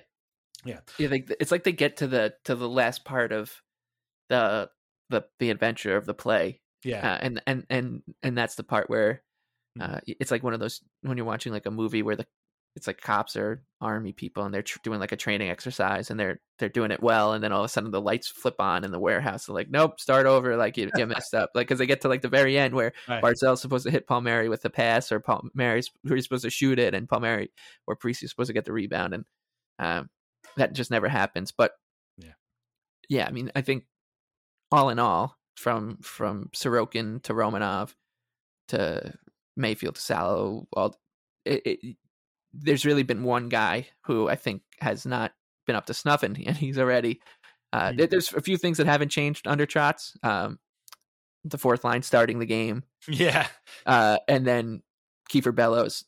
yeah, Yeah, they, it's like they get to the to the last part of the the the adventure of the play, yeah, uh, and and and and that's the part where Mhm. uh, it's like one of those when you're watching like a movie where the it's like cops or army people and they're tr- doing like a training exercise and they're they're doing it well and then all of a sudden the lights flip on in the warehouse they're like nope start over like you, you messed up like because they get to like the very end where Right. Barzal's supposed to hit Palmieri with the pass or Palmieri's he's supposed to shoot it and Palmieri or Parise's supposed to get the rebound and um, that just never happens but Yeah. yeah I mean I think all in all from from Sorokin to Romanov to Mayfield to Salo all it, it, there's really been one guy who I think has not been up to snuff, and, and he's already. Uh, Mhm. There's a few things that haven't changed under Trotz. Um, the fourth line starting the game, yeah. uh, and then Kiefer Bellows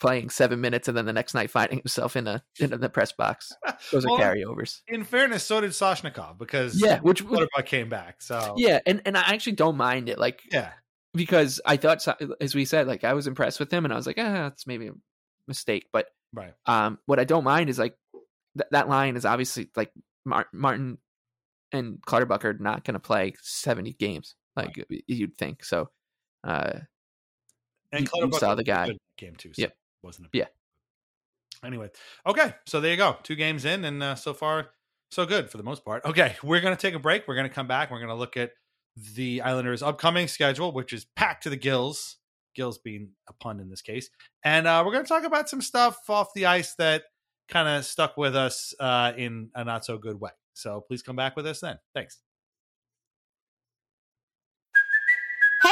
playing seven minutes, and then the next night finding himself in a in the press box. Those are carryovers. In fairness, so did Soshnikov because Yeah, which, Clutterbuck came back. So yeah, and and I actually don't mind it. Like yeah, because I thought, as we said, like I was impressed with him, and I was like, ah, it's maybe mistake, but right. Um, what I don't mind is like th- that line is obviously like Mar- Martin and Clutterbuck are not going to play 70 games like y- you'd think. So, uh, And You- you Clutterbuck saw the guy. good in that game too. So Yep. wasn't a Yeah. Anyway, okay, so there you go. Two games in, and uh, so far, so good for the most part. Okay, we're gonna take a break. We're gonna come back. We're gonna look at the Islanders' upcoming schedule, which is packed to the gills. Gills being a pun in this case, and uh, we're gonna talk about some stuff off the ice that kind of stuck with us uh, in a not so good way. So please come back with us then. Thanks.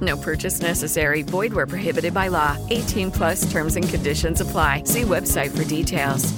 No purchase necessary. Void where prohibited by law. 18 plus terms and conditions apply. See website for details.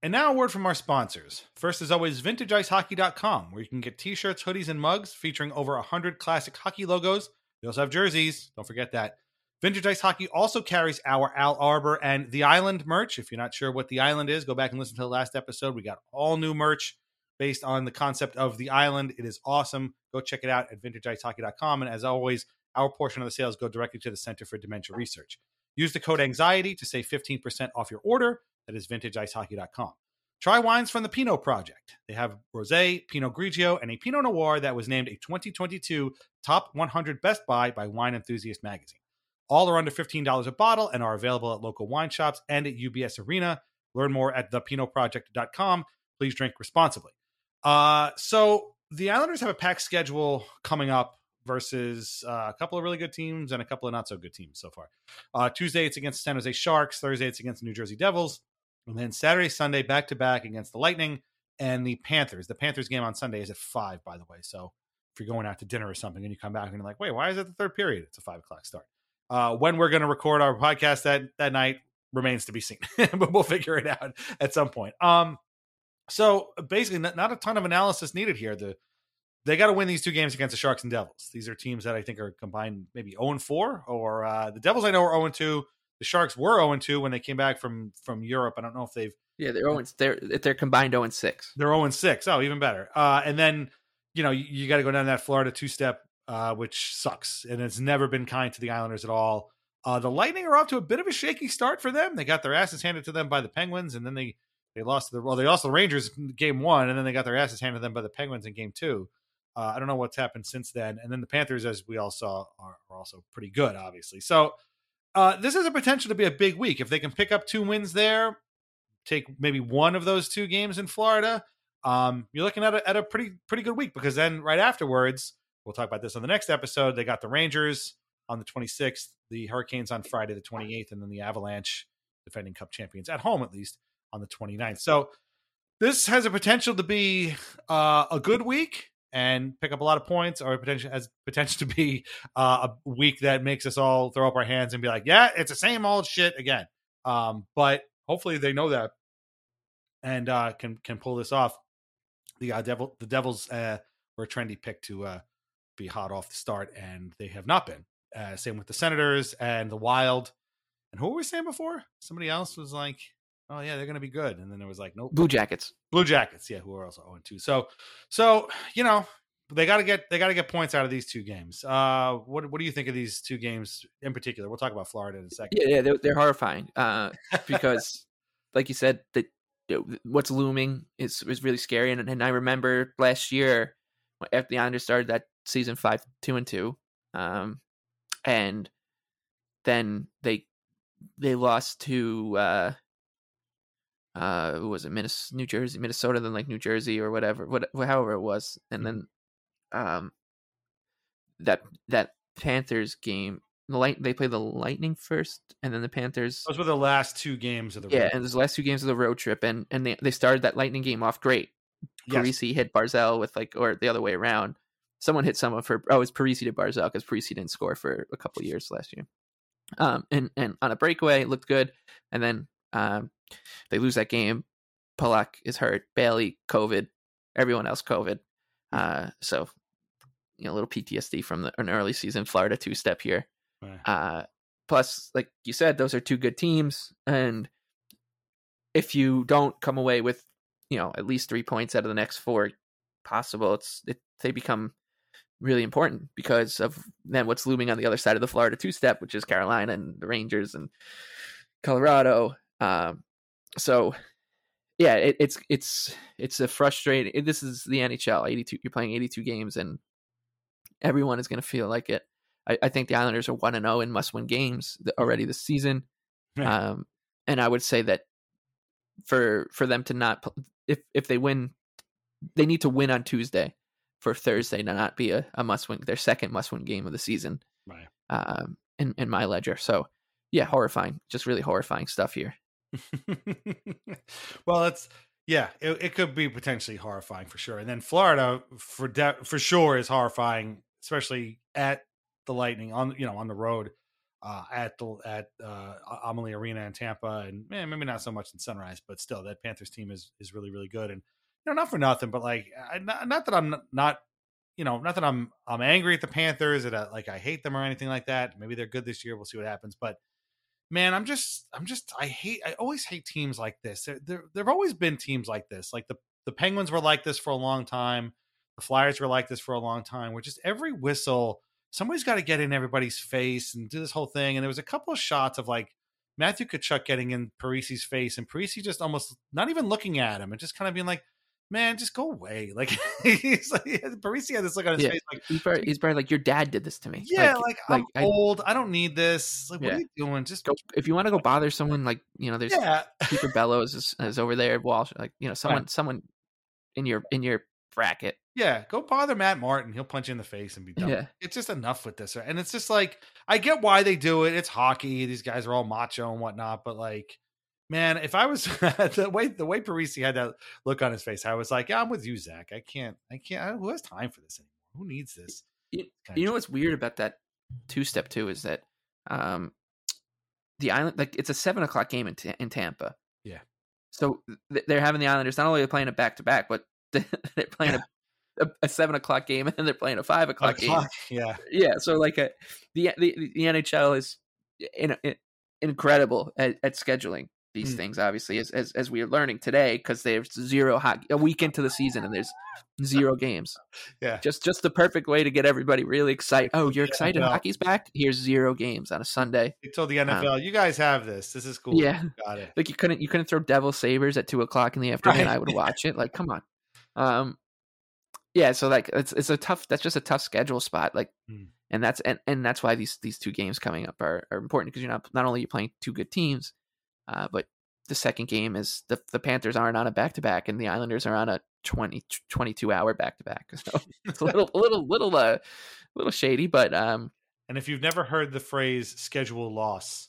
And now a word from our sponsors. First, as always, VintageIceHockey.com, where you can get t-shirts, hoodies, and mugs featuring over 100 classic hockey logos. We also have jerseys. Don't forget that. Vintage Ice Hockey also carries our Al Arbour and The Island merch. If you're not sure what The Island is, go back and listen to the last episode. We got all new merch based on the concept of The Island. It is awesome. Go check it out at VintageIceHockey.com. And as always, our portion of the sales go directly to the Center for Dementia Research. Use the code anxiety to save 15% off your order. That is vintageicehockey.com. Try wines from the Pinot Project. They have Rosé, Pinot Grigio, and a Pinot Noir that was named a 2022 Top 100 Best Buy by Wine Enthusiast magazine. All are under $15 a bottle and are available at local wine shops and at UBS Arena. Learn more at thepinotproject.com. Please drink responsibly. Uh, so the Islanders have a packed schedule coming up versus uh, a couple of really good teams and a couple of not so good teams so far. Uh, Tuesday it's against the San Jose Sharks. Thursday it's against the New Jersey Devils. And then Saturday, Sunday, back to back against the Lightning and the Panthers. The Panthers game on Sunday is at five, by the way. So if you're going out to dinner or something and you come back and you're like, wait, why is it the third period? It's a five o'clock start. Uh, when we're going to record our podcast that that night remains to be seen, but we'll figure it out at some point. Um, so basically, not, not a ton of analysis needed here. The they got to win these two games against the Sharks and Devils. These are teams that I think are combined maybe 0 and 4, or uh, the Devils I know are 0 and 2. The Sharks were 0 and 2 when they came back from from Europe. I don't know if they've yeah they're 0 they're they're combined 0 and 6. They're 0 and 6. Oh, even better. Uh, and then you know you, you got to go down that Florida two step, uh, which sucks, and it's never been kind to the Islanders at all. Uh, the Lightning are off to a bit of a shaky start for them. They got their asses handed to them by the Penguins, and then they they lost the well they lost the Rangers game one, and then they got their asses handed to them by the Penguins in game two. Uh, I don't know what's happened since then. And then the Panthers, as we all saw, are, are also pretty good, obviously. So uh, this has a potential to be a big week if they can pick up two wins there, take maybe one of those two games in Florida. Um, you're looking at a, at a pretty pretty good week because then right afterwards, we'll talk about this on the next episode. They got the Rangers on the 26th, the Hurricanes on Friday the 28th, and then the Avalanche, defending Cup champions at home at least, on the 29th. So this has a potential to be uh, a good week and pick up a lot of points, or potential has potential to be uh, a week that makes us all throw up our hands and be like, "Yeah, it's the same old shit again." Um, but hopefully they know that and uh, can can pull this off. The uh, devil, the Devils uh, were a trendy pick to uh, be hot off the start, and they have not been. Uh, same with the Senators and the Wild. And who were we saying before? Somebody else was like, "Oh yeah, they're going to be good," and then there was like, "Nope." Blue Jackets. Blue Jackets, yeah, who are also 0 2. So, so you know, they got to get they got to get points out of these two games. Uh, what what do you think of these two games in particular? We'll talk about Florida in a second. Yeah, yeah, they're, they're horrifying uh, because, like you said, that what's looming is is really scary. And, and I remember last year after the Islanders started that season five two and two, um, and then they they lost to uh, uh who was it Minnesota, New Jersey Minnesota then like New Jersey or whatever what however it was and then um that that Panthers game the light they play the Lightning first and then the Panthers those were the last two games of the yeah road. and those last two games of the road trip and and they they started that Lightning game off great yes. Parise hit Barzal with like or the other way around someone hit someone for oh it was Parise to Barzal because Parise didn't score for a couple years last year um and and on a breakaway it looked good and then um they lose that game. Pulock is hurt. Bailey COVID. Everyone else COVID. Uh, so you know, a little PTSD from the, an early season Florida two step here. Right. Uh, plus, like you said, those are two good teams, and if you don't come away with you know at least three points out of the next four possible, it's it, they become really important because of then what's looming on the other side of the Florida two step, which is Carolina and the Rangers and Colorado. Um, so yeah, it, it's it's it's a frustrating. This is the NHL. Eighty two. You're playing eighty two games, and everyone is going to feel like it. I, I, think the Islanders are one and zero oh in must win games already this season, um, and I would say that for for them to not if if they win, they need to win on Tuesday for Thursday to not be a, a must win. Their second must win game of the season, right? Um, in in my ledger. So yeah, horrifying. Just really horrifying stuff here. well, it's yeah, it, it, could be potentially horrifying for sure. And then Florida for de- for sure is horrifying, especially at the Lightning on you know on the road uh, at the at uh, Amalie Arena in Tampa, and eh, maybe not so much in Sunrise, but still that Panthers team is is really really good. And you know, not for nothing, but like not, not that I'm not you know not that I'm I'm angry at the Panthers that like I hate them or anything like that. Maybe they're good this year. We'll see what happens, but man, I'm just, I'm just, I hate, I always hate teams like this. There, there, there've always been teams like this. Like the, the Penguins were like this for a long time. The Flyers were like this for a long time. Where just every whistle, somebody's got to get in everybody's face and do this whole thing. And there was a couple of shots of like Matthew Tkachuk getting in Parise's face and Parise just almost not even looking at him and just kind of being like, man, just go away. Like he's like Parise had this look on his Yeah. face like, He's probably, he's probably like, your dad did this to me. yeah, like, I'm I- old. I don't need this. Like, what Yeah. are you doing? Just go if you want to go bother someone like you know there's yeah. Peter Bellows is, is over there Walsh like you know someone someone in your in your bracket Yeah, go bother Matt Martin. He'll punch you in the face and be done. Yeah. It's just enough with this. And it's just like, I get why they do it. It's hockey. These guys are all macho and whatnot. But like, man, if I was the way the way Parise had that look on his face, I was like, yeah, I'm with you, Zach. I can't, I can't. I, who has time for this anymore? Who needs this? you, you know what's weird about that two step too is that um the island like it's a seven o'clock game in, Ta- in Tampa Yeah. so th- they're having the Islanders not only are playing a back to back but they're playing a, a, a seven o'clock game and then they're playing a five o'clock game Yeah. yeah so like a, the, the the nhl is in, in, incredible at, at scheduling these Mm. things obviously as, as as we are learning today because there's zero hockey a week into the season and there's zero games Yeah. just just the perfect way to get everybody really excited oh you're excited no. hockey's back here's zero games on a sunday They told the NFL, you guys have this. This is cool. Yeah. Got it. like you couldn't you couldn't throw devil sabers at two o'clock in the afternoon Right. i would watch it like come on um yeah so like it's it's a tough that's just a tough schedule spot like Hmm. and that's and, and that's why these these two games coming up are, are important because you're not not only you're playing two good teams uh but the second game is the the panthers aren't on a back-to-back and the islanders are on a 20 22 hour back-to-back so it's a little a little little uh little shady but um And if you've never heard the phrase schedule loss,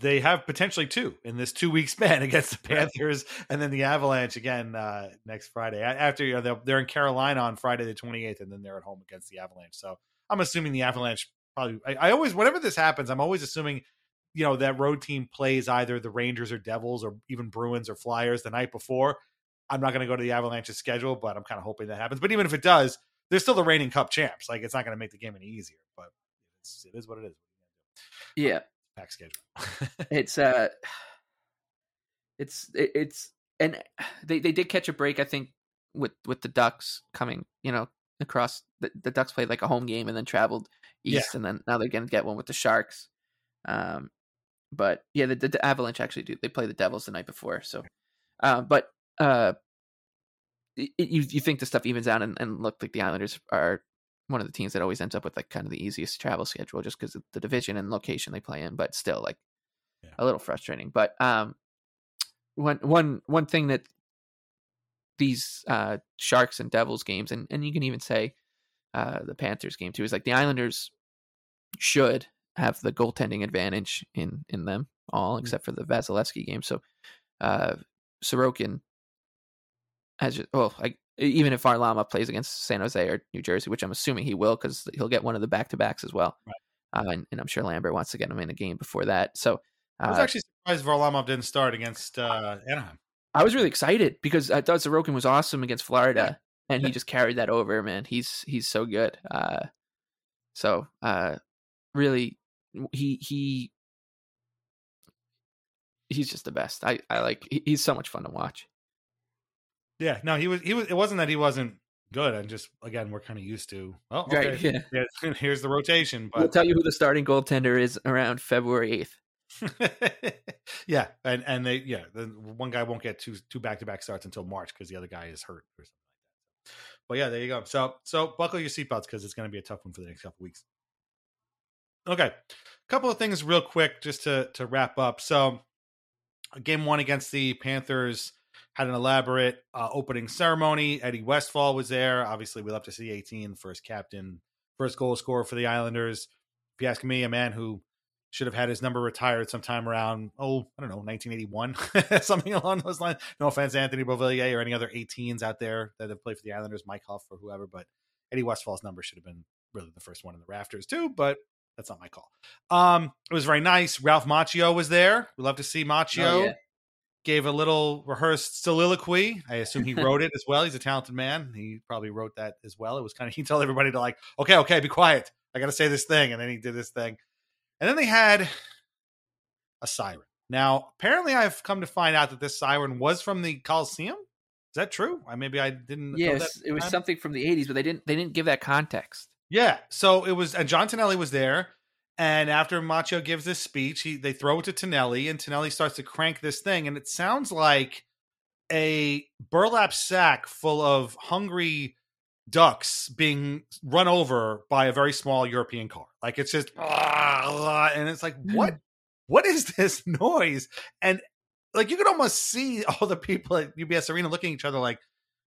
they have potentially two in this two week span against the Panthers and then the Avalanche again uh, next Friday. After you know, they're, they're in Carolina on Friday the 28th, and then they're at home against the Avalanche. So I'm assuming the Avalanche probably. I, I always, whenever this happens, I'm always assuming, you know, that road team plays either the Rangers or Devils or even Bruins or Flyers the night before. I'm not going to go to the Avalanche's schedule, but I'm kind of hoping that happens. But even if it does, they're still the reigning Cup champs. Like it's not going to make the game any easier, but it's, it is what it is. yeah Pack schedule. it's uh it's it, it's and they they did catch a break i think with with the ducks coming you know across the, the ducks played like a home game and then traveled Yeah. east and then now they're gonna get one with the sharks um but yeah the, the avalanche actually do they play the devils the night before so uh, but uh it, you you think the stuff evens out and, and look like the islanders are one of the teams that always ends up with like kind of the easiest travel schedule just because of the division and location they play in but still like a little frustrating. But um, one one one thing that these uh, Sharks and Devils games, and and you can even say uh, the Panthers game too, is like the Islanders should have the goaltending advantage in in them all except for the Vasilevskiy game. So uh, Sorokin has just, well, like even if Varlama plays against San Jose or New Jersey, which I'm assuming he will because he'll get one of the back to backs as well. Uh, and, and I'm sure Lambert wants to get him in a game before that. So I was uh, actually surprised Varlamov didn't start against uh, Anaheim. I was really excited because I thought Sorokin was awesome against Florida, and he just carried that over. Man, he's he's so good. Uh, so uh, really, he he he's just the best. I I like. He's so much fun to watch. Yeah, no, he was. He was. It wasn't that he wasn't good. And just again, we're kind of used to. Oh, okay. Right, yeah. yeah, Here's the rotation, But We'll tell you who the starting goaltender is around February eighth. yeah, and and they yeah, the one guy won't get two two back to back starts until March because the other guy is hurt or something like that. But yeah, there you go. So so buckle your seatbelts because it's going to be a tough one for the next couple weeks. Okay, a couple of things real quick just to to wrap up. So game one against the Panthers had an elaborate uh, opening ceremony. Eddie Westfall was there. Obviously, we love to see 18, first captain, first goal scorer for the Islanders. If you ask me, a man who should have had his number retired sometime around, oh, I don't know, 1981, something along those lines. No offense, Anthony Beauvillier or any other 18s out there that have played for the Islanders, Mike Huff or whoever, but Eddie Westfall's number should have been really the first one in the rafters too, but that's not my call. Um, it was very nice. Ralph Macchio was there. We love to see Macchio. Oh, yeah. Gave a little rehearsed soliloquy. I assume he wrote it as well. He's a talented man. He probably wrote that as well. It was kind of he told everybody to like, okay, okay, be quiet. I got to say this thing, and then he did this thing, and then they had a siren. Now, apparently, I've come to find out that this siren was from the Coliseum. Is that true? I maybe I didn't. know that Yes, it was time. something from the '80s, but they didn't they didn't give that context. Yeah. So it was, and John Tonelli was there, And after Macchio gives this speech, he they throw it to Tonelli, and Tonelli starts to crank this thing, and it sounds like a burlap sack full of hungry ducks being run over by a very small European car. Like it's just, and it's like, hmm. what? What is this noise? And like you could almost see all the people at UBS Arena looking at each other like,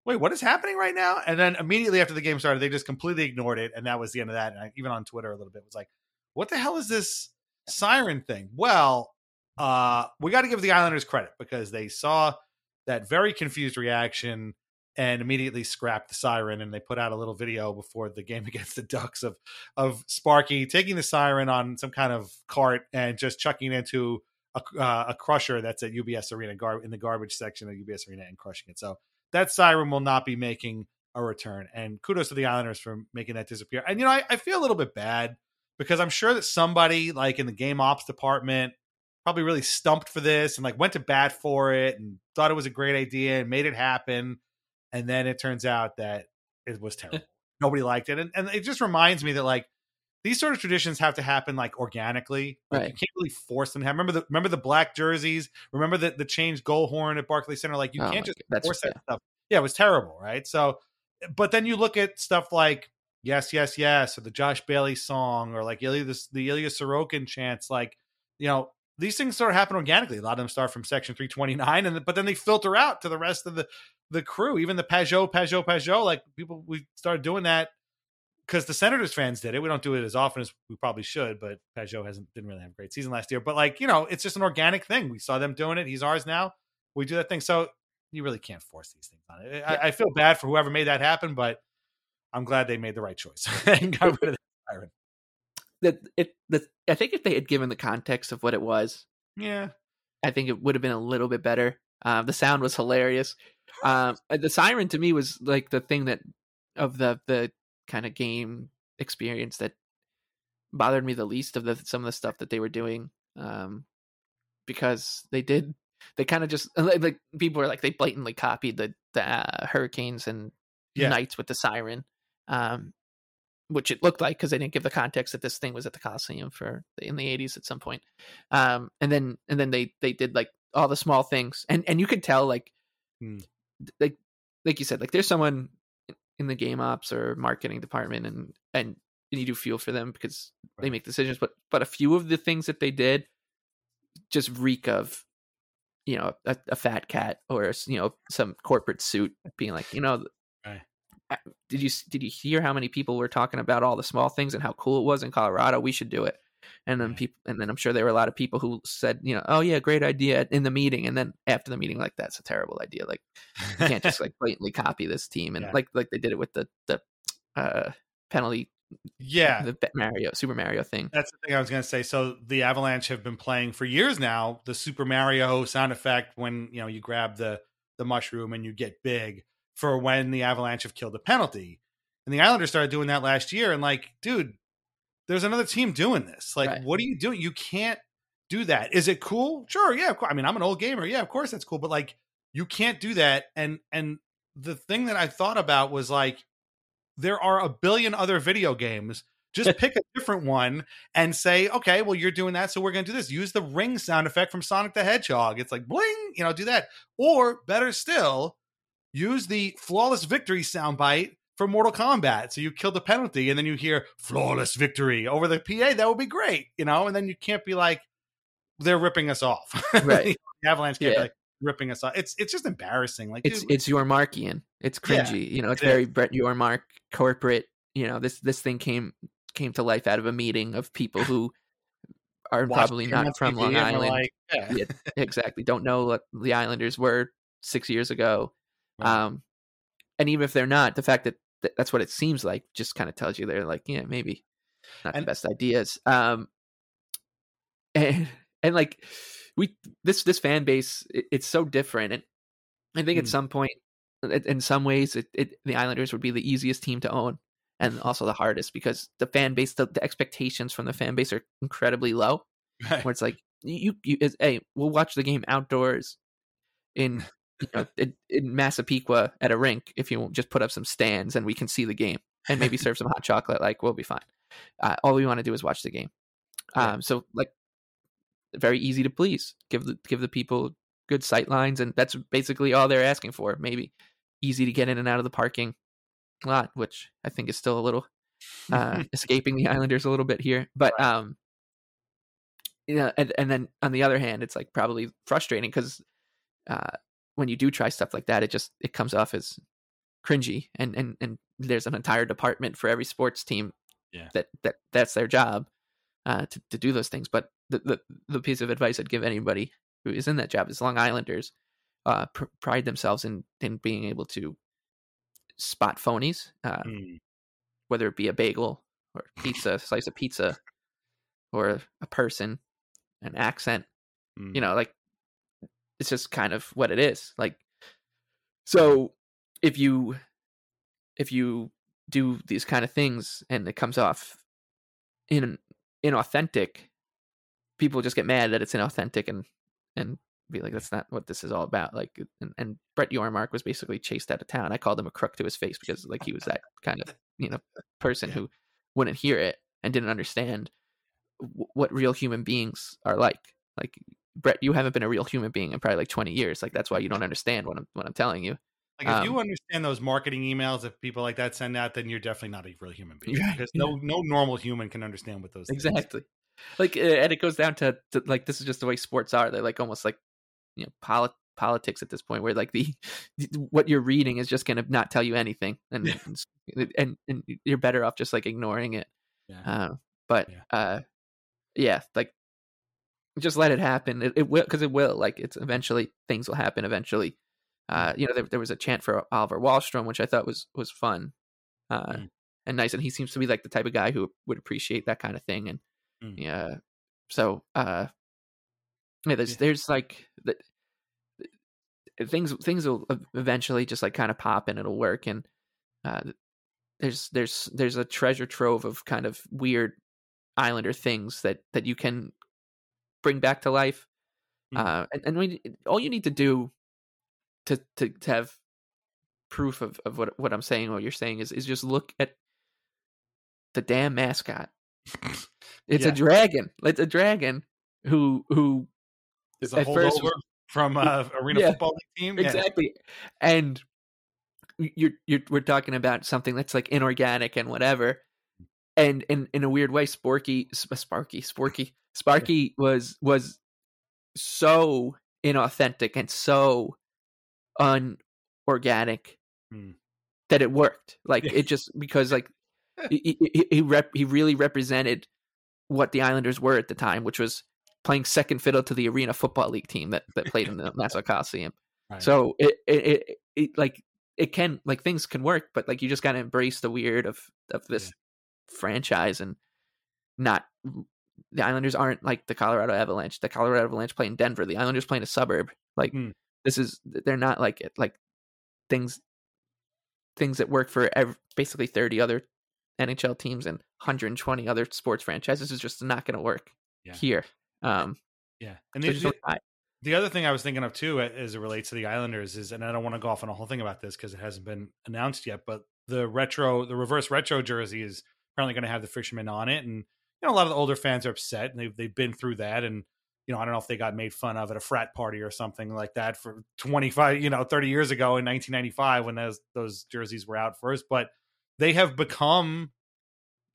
wait, what is happening right now? And then immediately after the game started, they just completely ignored it, and that was the end of that. And I, even on Twitter a little bit was like, what the hell is this siren thing? Well, uh, we got to give the Islanders credit because they saw that very confused reaction and immediately scrapped the siren and they put out a little video before the game against the ducks of of sparky taking the siren on some kind of cart and just chucking it into a, uh, a crusher that's at ubs arena gar- in the garbage section of ubs arena and crushing it so that siren will not be making a return and kudos to the islanders for making that disappear. And you know I, I feel a little bit bad because i'm sure that somebody like in the game ops department probably really stumped for this and like went to bat for it and thought it was a great idea and made it happen. And then it turns out that it was terrible. Nobody liked it, and and it just reminds me that like these sort of traditions have to happen like organically. Like, Right. You can't really force them to have. Remember the remember the black jerseys. Remember the the changed goal horn at Barclays Center. Like you Oh can't just God, force that stuff. Yeah, it was terrible, right? So, but then you look at stuff like "Yes, Yes, Yes" or the Josh Bailey song, or like Ilya the, the Ilya Sorokin chants. Like you know, these things sort of happen organically. A lot of them start from Section 329, and but then they filter out to the rest of the the crew. Even the Pageau, Pageau, Pageau. Like people, we started doing that because the Senators fans did it. We don't do it as often as we probably should, but Pageau hasn't didn't really have a great season last year. But like you know, it's just an organic thing. We saw them doing it. He's ours now. We do that thing. So you really can't force these things on it. I, I feel bad for whoever made that happen, but I'm glad they made the right choice and got rid of the siren. That it the I think if they had given the context of what it was, Yeah. I think it would have been a little bit better. Um, the sound was hilarious. Um, the siren to me was like the thing that of the the kind of game experience that bothered me the least of the some of the stuff that they were doing. Um, because they did they kind of just like, like people were like they blatantly copied the the uh, hurricanes and Yeah. knights with the siren. Um, which it looked like because they didn't give the context that this thing was at the Coliseum for in the 80s at some point. Um, and then and then they they did like all the small things, and and you could tell like Hmm. like like you said like there's someone in the game ops or marketing department, and and you do feel for them because they make decisions, but but a few of the things that they did just reek of you know a, a fat cat or you know some corporate suit being like you know Right. did you did you hear how many people were talking about all the small things and how cool it was in Colorado? We should do it. And then people, and then I'm sure there were a lot of people who said, you know, oh yeah, great idea in the meeting, and then after the meeting, like that's a terrible idea. Like you can't just like blatantly copy this team, and Yeah. like like they did it with the the uh, penalty, yeah. the Mario Super Mario thing. That's the thing I was going to say. So the Avalanche have been playing for years now the Super Mario sound effect when you know you grab the the mushroom and you get big for when the Avalanche have killed a penalty. And the Islanders started doing that last year. And like, dude, there's another team doing this. Like, Right. what are you doing? You can't do that. Is it cool? Sure, yeah. Of course. I mean, I'm an old gamer. Yeah, of course that's cool. But like, you can't do that. And and the thing that I thought about was like, there are a billion other video games. Just pick a different one and say, okay, well, you're doing that, so we're going to do this. Use the ring sound effect from Sonic the Hedgehog. It's like bling, you know, do that. Or better still, use the flawless victory soundbite for Mortal Kombat. So you kill the penalty and then you hear flawless victory over the PA. That would be great, you know. And then you can't be like they're ripping us off, Right. the Avalanche can't Yeah. be like ripping us off. It's it's just embarrassing. Like It's dude, it's your Markian. It's Yeah, cringy. you know, it's it very is. Brett Yormark corporate. You know, this this thing came came to life out of a meeting of people who are watch probably not from TV Long Island. like, yeah. Yeah, exactly. Don't know what the Islanders were six years ago. Right. Um, and even if they're not, the fact that th- that's what it seems like just kind of tells you they're like, yeah, maybe not And- the best ideas. Um, and and like we this this fan base, it, it's so different, and I think at Mm. some point, in in some ways, it, it the Islanders would be the easiest team to own. And also the hardest because the fan base, the, the expectations from the fan base are incredibly low Right. where it's like you, you it's, hey, we'll watch the game outdoors in you know in, in Massapequa at a rink if you just put up some stands and we can see the game and maybe serve some hot chocolate. Like we'll be fine. Uh, all we want to do is watch the game. Um, so like very easy to please. Give the give the people good sight lines, and that's basically all they're asking for. Maybe easy to get in and out of the parking lot, which I think is still a little uh, escaping the Islanders a little bit here. But um, you know, and and then on the other hand, it's like probably frustrating because uh, when you do try stuff like that, it just it comes off as cringy, and and and there's an entire department for every sports team Yeah. that that that's their job uh, to to do those things. But the, the the piece of advice I'd give anybody who is in that job is Long Islanders uh, pr- pride themselves in in being able to spot phonies, uh, Mm. whether it be a bagel or pizza, a slice of pizza, or a person, an accent. Mm. You know, like it's just kind of what it is. Like, so if you if you do these kind of things and it comes off in inauthentic, people just get mad that it's inauthentic and and be like, that's not what this is all about. Like, and, and Brett Yormark was basically chased out of town. I called him a crook to his face because like he was that kind of you know person who wouldn't hear it and didn't understand w- what real human beings are like. Like Brett, you haven't been a real human being in probably like 20 years. Like that's why you don't understand what I'm what I'm telling you. Like if Um, you understand those marketing emails that people like that send out, then you're definitely not a real human being. Right, Because yeah. no no normal human can understand what those things. Exactly. Like, uh, and it goes down to, to like this is just the way sports are. They're like almost like you know polit- politics at this point, where like the what you're reading is just going to not tell you anything, and and and you're better off just like ignoring it. Yeah. Uh, but Yeah. uh, yeah, like just let it happen. It, it will because it will. Like it's eventually things will happen. Eventually, uh, you know, there, there was a chant for Oliver Wahlstrom, which I thought was was fun, uh, Mm. and nice. And he seems to be like the type of guy who would appreciate that kind of thing. And Mm. yeah, so uh, yeah, there's Yeah. there's like the, things things will eventually just like kind of pop and it'll work. And uh, there's there's there's a treasure trove of kind of weird Islander things that that you can bring back to life. Mm. Uh, and, and we, all you need to do to, to to have proof of, of what what I'm saying, what you're saying is is just look at the damn mascot. It's Yeah. a dragon. It's a dragon who who Is a holdover from uh, arena Yeah, football league team. Yeah. exactly and you're you're we're talking about something that's like inorganic and whatever and in in a weird way sporky sparky sporky sparky was was so inauthentic and so unorganic Hmm. that it worked like Yeah. it just because like he he, he, rep, he really represented what the islanders were at the time which was playing second fiddle to the arena football league team that, that played in the nassau coliseum Right. so it, it it it like it can like things can work, but like you just gotta embrace the weird of of this franchise and not the Islanders aren't like the Colorado Avalanche. The Colorado Avalanche play in Denver. The Islanders play in a suburb. Like Hmm. this is they're not like it like things things that work for ev- basically 30 other NHL teams and 120 other sports franchises is just not going to work Yeah. here. Um, yeah. And so the, the other thing I was thinking of too, as it relates to the Islanders, is, and I don't want to go off on a whole thing about this because it hasn't been announced yet, but the retro, the reverse retro jersey is apparently going to have the fisherman on it, and you know a lot of the older fans are upset, and they've they've been through that, and you know I don't know if they got made fun of at a frat party or something like that for twenty five, you know, thirty years ago in nineteen ninety five when those those jerseys were out first, but they have become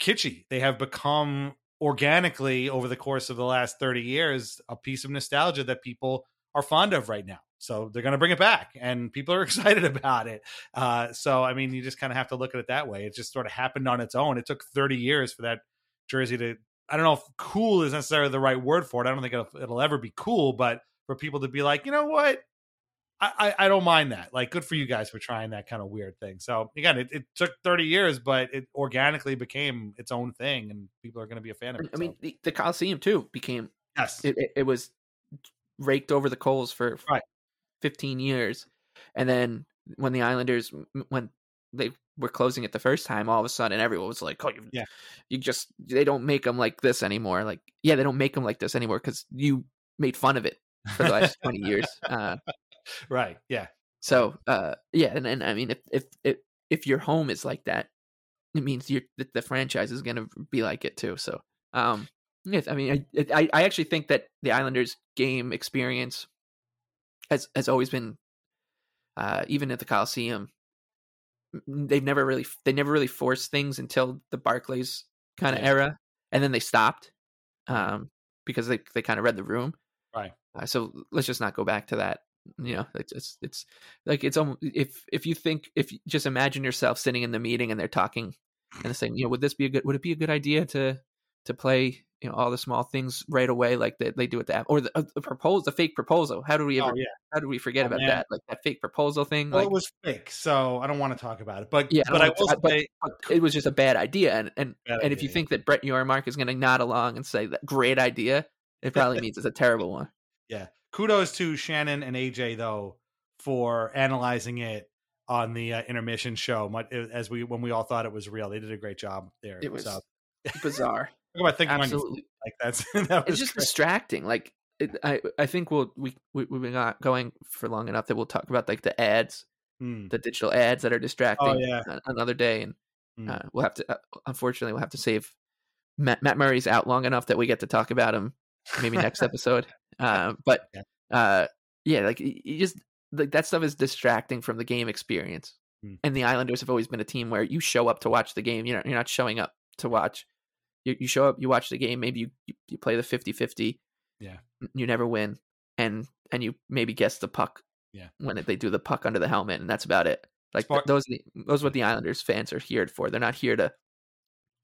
kitschy. They have become organically over the course of the last 30 years a piece of nostalgia that people are fond of right now. So they're going to bring it back and people are excited about it. Uh, so, I mean, you just kind of have to look at it that way. It just sort of happened on its own. It took 30 years for that jersey to, I don't know if cool is necessarily the right word for it. I don't think it'll, it'll ever be cool, but for people to be like, you know what? I, I, I don't mind that. Like, good for you guys for trying that kind of weird thing. So again, it, it took 30 years, but it organically became its own thing, and people are going to be a fan of it. I mean, the, the Coliseum too became yes, it, it, it was raked over the coals for Right. 15 years and then when the islanders when they were closing it the first time all of a sudden everyone was like oh you, Yeah. you just they don't make them like this anymore like yeah they don't make them like this anymore because you made fun of it for the last 20 years uh, right. Yeah. so uh, yeah and, and i mean if, if if if your home is like that it means you're the, the franchise is going to be like it too so um Yes, I mean, I, I I actually think that the Islanders' game experience has has always been, uh, even at the Coliseum, they've never really they never really forced things until the Barclays kind of Yeah. era, and then they stopped, um, because they they kind of read the room. Right. Uh, so let's just not go back to that. You know, it's it's, it's like it's almost if if you think if you just imagine yourself sitting in the meeting and they're talking and they're saying, you know, would this be a good would it be a good idea to to play you know all the small things right away like they, they do with the app or the, uh, the propose the fake proposal how do we Oh, ever yeah. how do we forget Oh, about man. that like that fake proposal thing Well, like it was fake, so I don't want to talk about it. But yeah but I will wanna- but- say, but it was just a bad idea and and, Bad and if you think that Brett Yormark is going to nod along and say that great idea it probably means it's a terrible one yeah. Kudos to Shannon and AJ though for analyzing it on the uh, intermission show. As we when we all thought it was real, they did a great job there. it was so, bizarre talk about thinking absolutely like that's that it's just great. distracting. Like it, I, I think we'll we, we we've been not going for long enough that we'll talk about like the ads, Mm. the digital ads that are distracting. yeah. another day, and Mm. uh, we'll have to. Uh, unfortunately, we'll have to save Matt, Matt Murray's out long enough that we get to talk about him maybe next episode. Uh, but Yeah. uh, yeah, like you just like that stuff is distracting from the game experience. Mm. And the Islanders have always been a team where you show up to watch the game. You're not, you're not showing up to watch. You, you show up, you watch the game. Maybe you, you, you play the 50-50. Yeah. You never win, and and you maybe guess the puck. Yeah. When they do the puck under the helmet, and that's about it. Like those, are the, those are what the Islanders fans are here for. They're not here to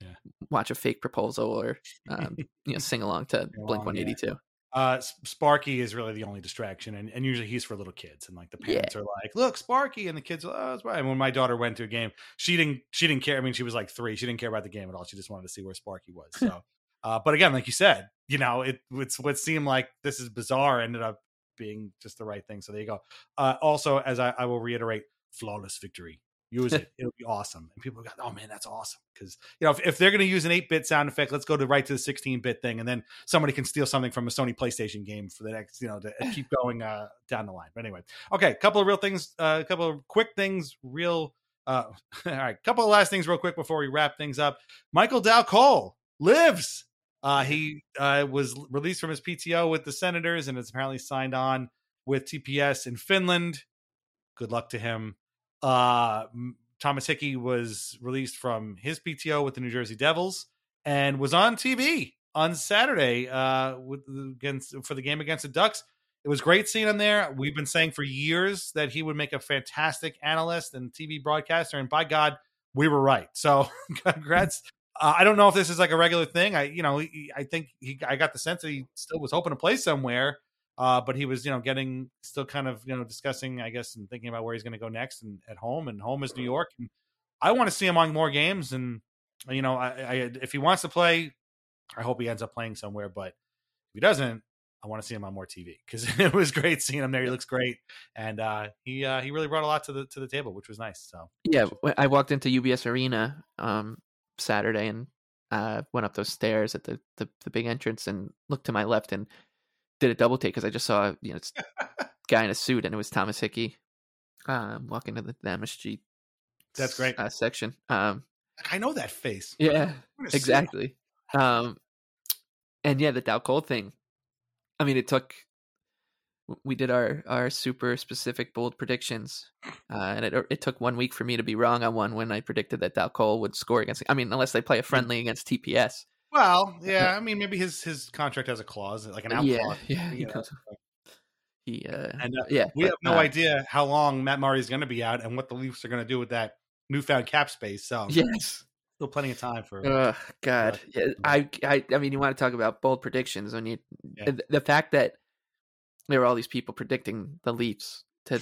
Yeah. watch a fake proposal or um, you know sing along to Blink One yeah. Eighty Two. Uh Sparky is really the only distraction and, and usually he's for little kids and like the Yeah. parents are like look Sparky and the kids are oh that's right and when my daughter went to a game she didn't she didn't care I mean she was like three she didn't care about the game at all she just wanted to see where Sparky was so uh but again like you said you know it it's what seemed like this is bizarre ended up being just the right thing so there you go uh also as I, I will reiterate flawless victory use it it'll be awesome. And people go oh man that's awesome. Because you know if, if they're going to use an 8-bit sound effect let's go to right to the 16-bit thing and then somebody can steal something from a sony playstation game for the next you know to keep going uh down the line. But anyway okay a couple of real things uh, a couple of quick things real uh all right couple of last things real quick before we wrap things up. Michael Dal Colle lives. Uh he uh was released from his pto with the senators and is apparently signed on with tps in finland. Good luck to him uh thomas hickey was released from his pto with the new jersey devils and was on tv on saturday uh with against for the game against the ducks. It was great seeing him there. We've been saying for years that he would make a fantastic analyst and tv broadcaster and by god we were right. So congrats. Uh, I don't know if this is like a regular thing. I, you know, I think he, I got the sense that he still was hoping to play somewhere, uh, but he was, you know, getting still kind of, you know, discussing, I guess, and thinking about where he's going to go next and at home. And home is New York. And I want to see him on more games. And you know, I, I if he wants to play, I hope he ends up playing somewhere. But if he doesn't, I want to see him on more TV because it was great seeing him there. He looks great, and uh, he uh, he really brought a lot to the to the table, which was nice. So Yeah, I walked into UBS Arena um, Saturday and uh, went up those stairs at the, the the big entrance and looked to my left and did a double take because I just saw you know guy in a suit and it was Thomas Hickey um, walking to the, the MSG. That's great. uh, section. Um, I know that face. yeah, What a suit. exactly. Um, and yeah, the Dal Colle thing. I mean, it took. We did our our super specific bold predictions, uh, and it it took one week for me to be wrong on one when I predicted that Dal Colle would score against. I mean, unless they play a friendly against TPS. Well, yeah, I mean, maybe his his contract has a clause, like an out Yeah, clause. yeah, he know. knows. He, uh, And uh, yeah, we but, have no uh, idea how long Matt Murray is going to be out and what the Leafs are going to do with that newfound cap space. So Yes. still plenty of time for. God, yeah, I, I, I mean, you want to talk about bold predictions when you, Yeah. the, the fact that there were all these people predicting the Leafs to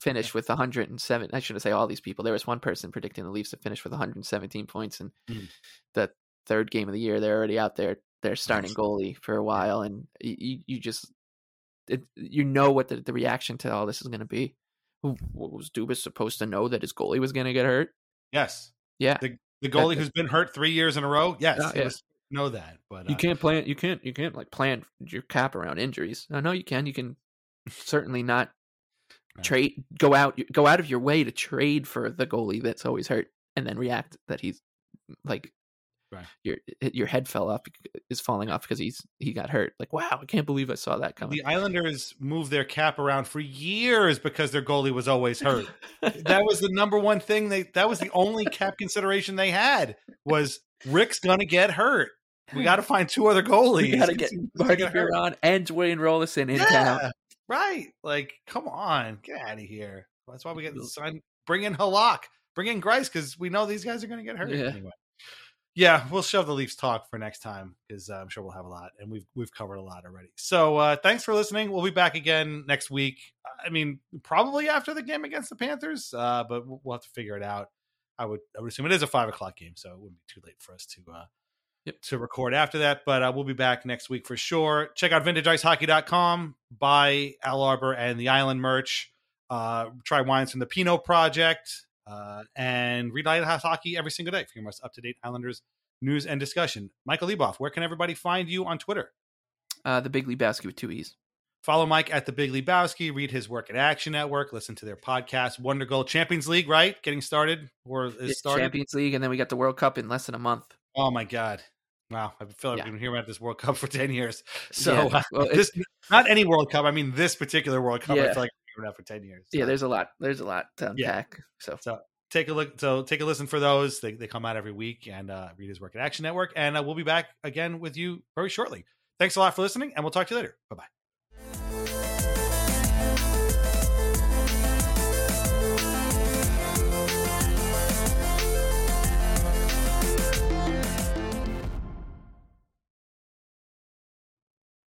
finish with 107. I shouldn't say all these people. There was one person predicting the Leafs to finish with 117 points, and Mhm. the third game of the year, they're already out there. They're starting goalie for a while, and you, you just, it, you know what the, the reaction to all this is going to be. Was Dubas supposed to know that his goalie was going to get hurt? Yes, Yeah, the the goalie who's been hurt three years in a row. Yes, yeah. was know that, but you uh, can't plan you can't you can't like plan your cap around injuries i know you can you can certainly not trade go out go out of your way to trade for the goalie that's always hurt and then react that he's like Right. your eh, your head fell off is falling off because he's he got hurt. Like wow, I can't believe I saw that coming. The Islanders moved their cap around for years because their goalie was always hurt. that was the number one thing they. That was the only cap consideration they had was Rick's gonna get hurt. We got to find two other goalies. We gotta get He's Marty. Biron and Dwayne Roloson in Yeah, town. right. Like, come on, get out of here. That's why we get the sign. Bring in Halak. Bring in Greiss because we know these guys are going to get hurt Yeah. anyway. Yeah, we'll shove the Leafs talk for next time because uh, I'm sure we'll have a lot, and we've we've covered a lot already. So uh, thanks for listening. We'll be back again next week. I mean, probably after the game against the Panthers, uh, but we'll have to figure it out. I would I would assume it is a five o'clock game, so it wouldn't be too late for us to uh, to record after that. But uh, we'll be back next week for sure. Check out vintageicehockey.com, buy Al Arbour and the Island merch. Uh, try wines from the Pinot Project, uh, and read Lighthouse Hockey every single day for your most up to date Islanders news and discussion. Michael Leboff, where can everybody find you on Twitter? Uh, the Big Lebowski with two e's. Follow Mike at the Big Lebowski. Read his work at Action Network. Listen to their podcast, Wonder Goal Champions League. Right, getting started or is started. Champions League, and then we got the World Cup in less than a month. Oh my god! Wow, I feel like Yeah. we've been hearing about this World Cup for ten years. So Yeah, uh, well, this not any World Cup. I mean this particular World Cup. I Yeah. feel like been for ten years. Yeah, there's a lot. There's a lot to Yeah. So So take a look. So take a listen for those. They they come out every week and uh, read his work at Action Network. And uh, we'll be back again with you very shortly. Thanks a lot for listening, and we'll talk to you later. Bye bye.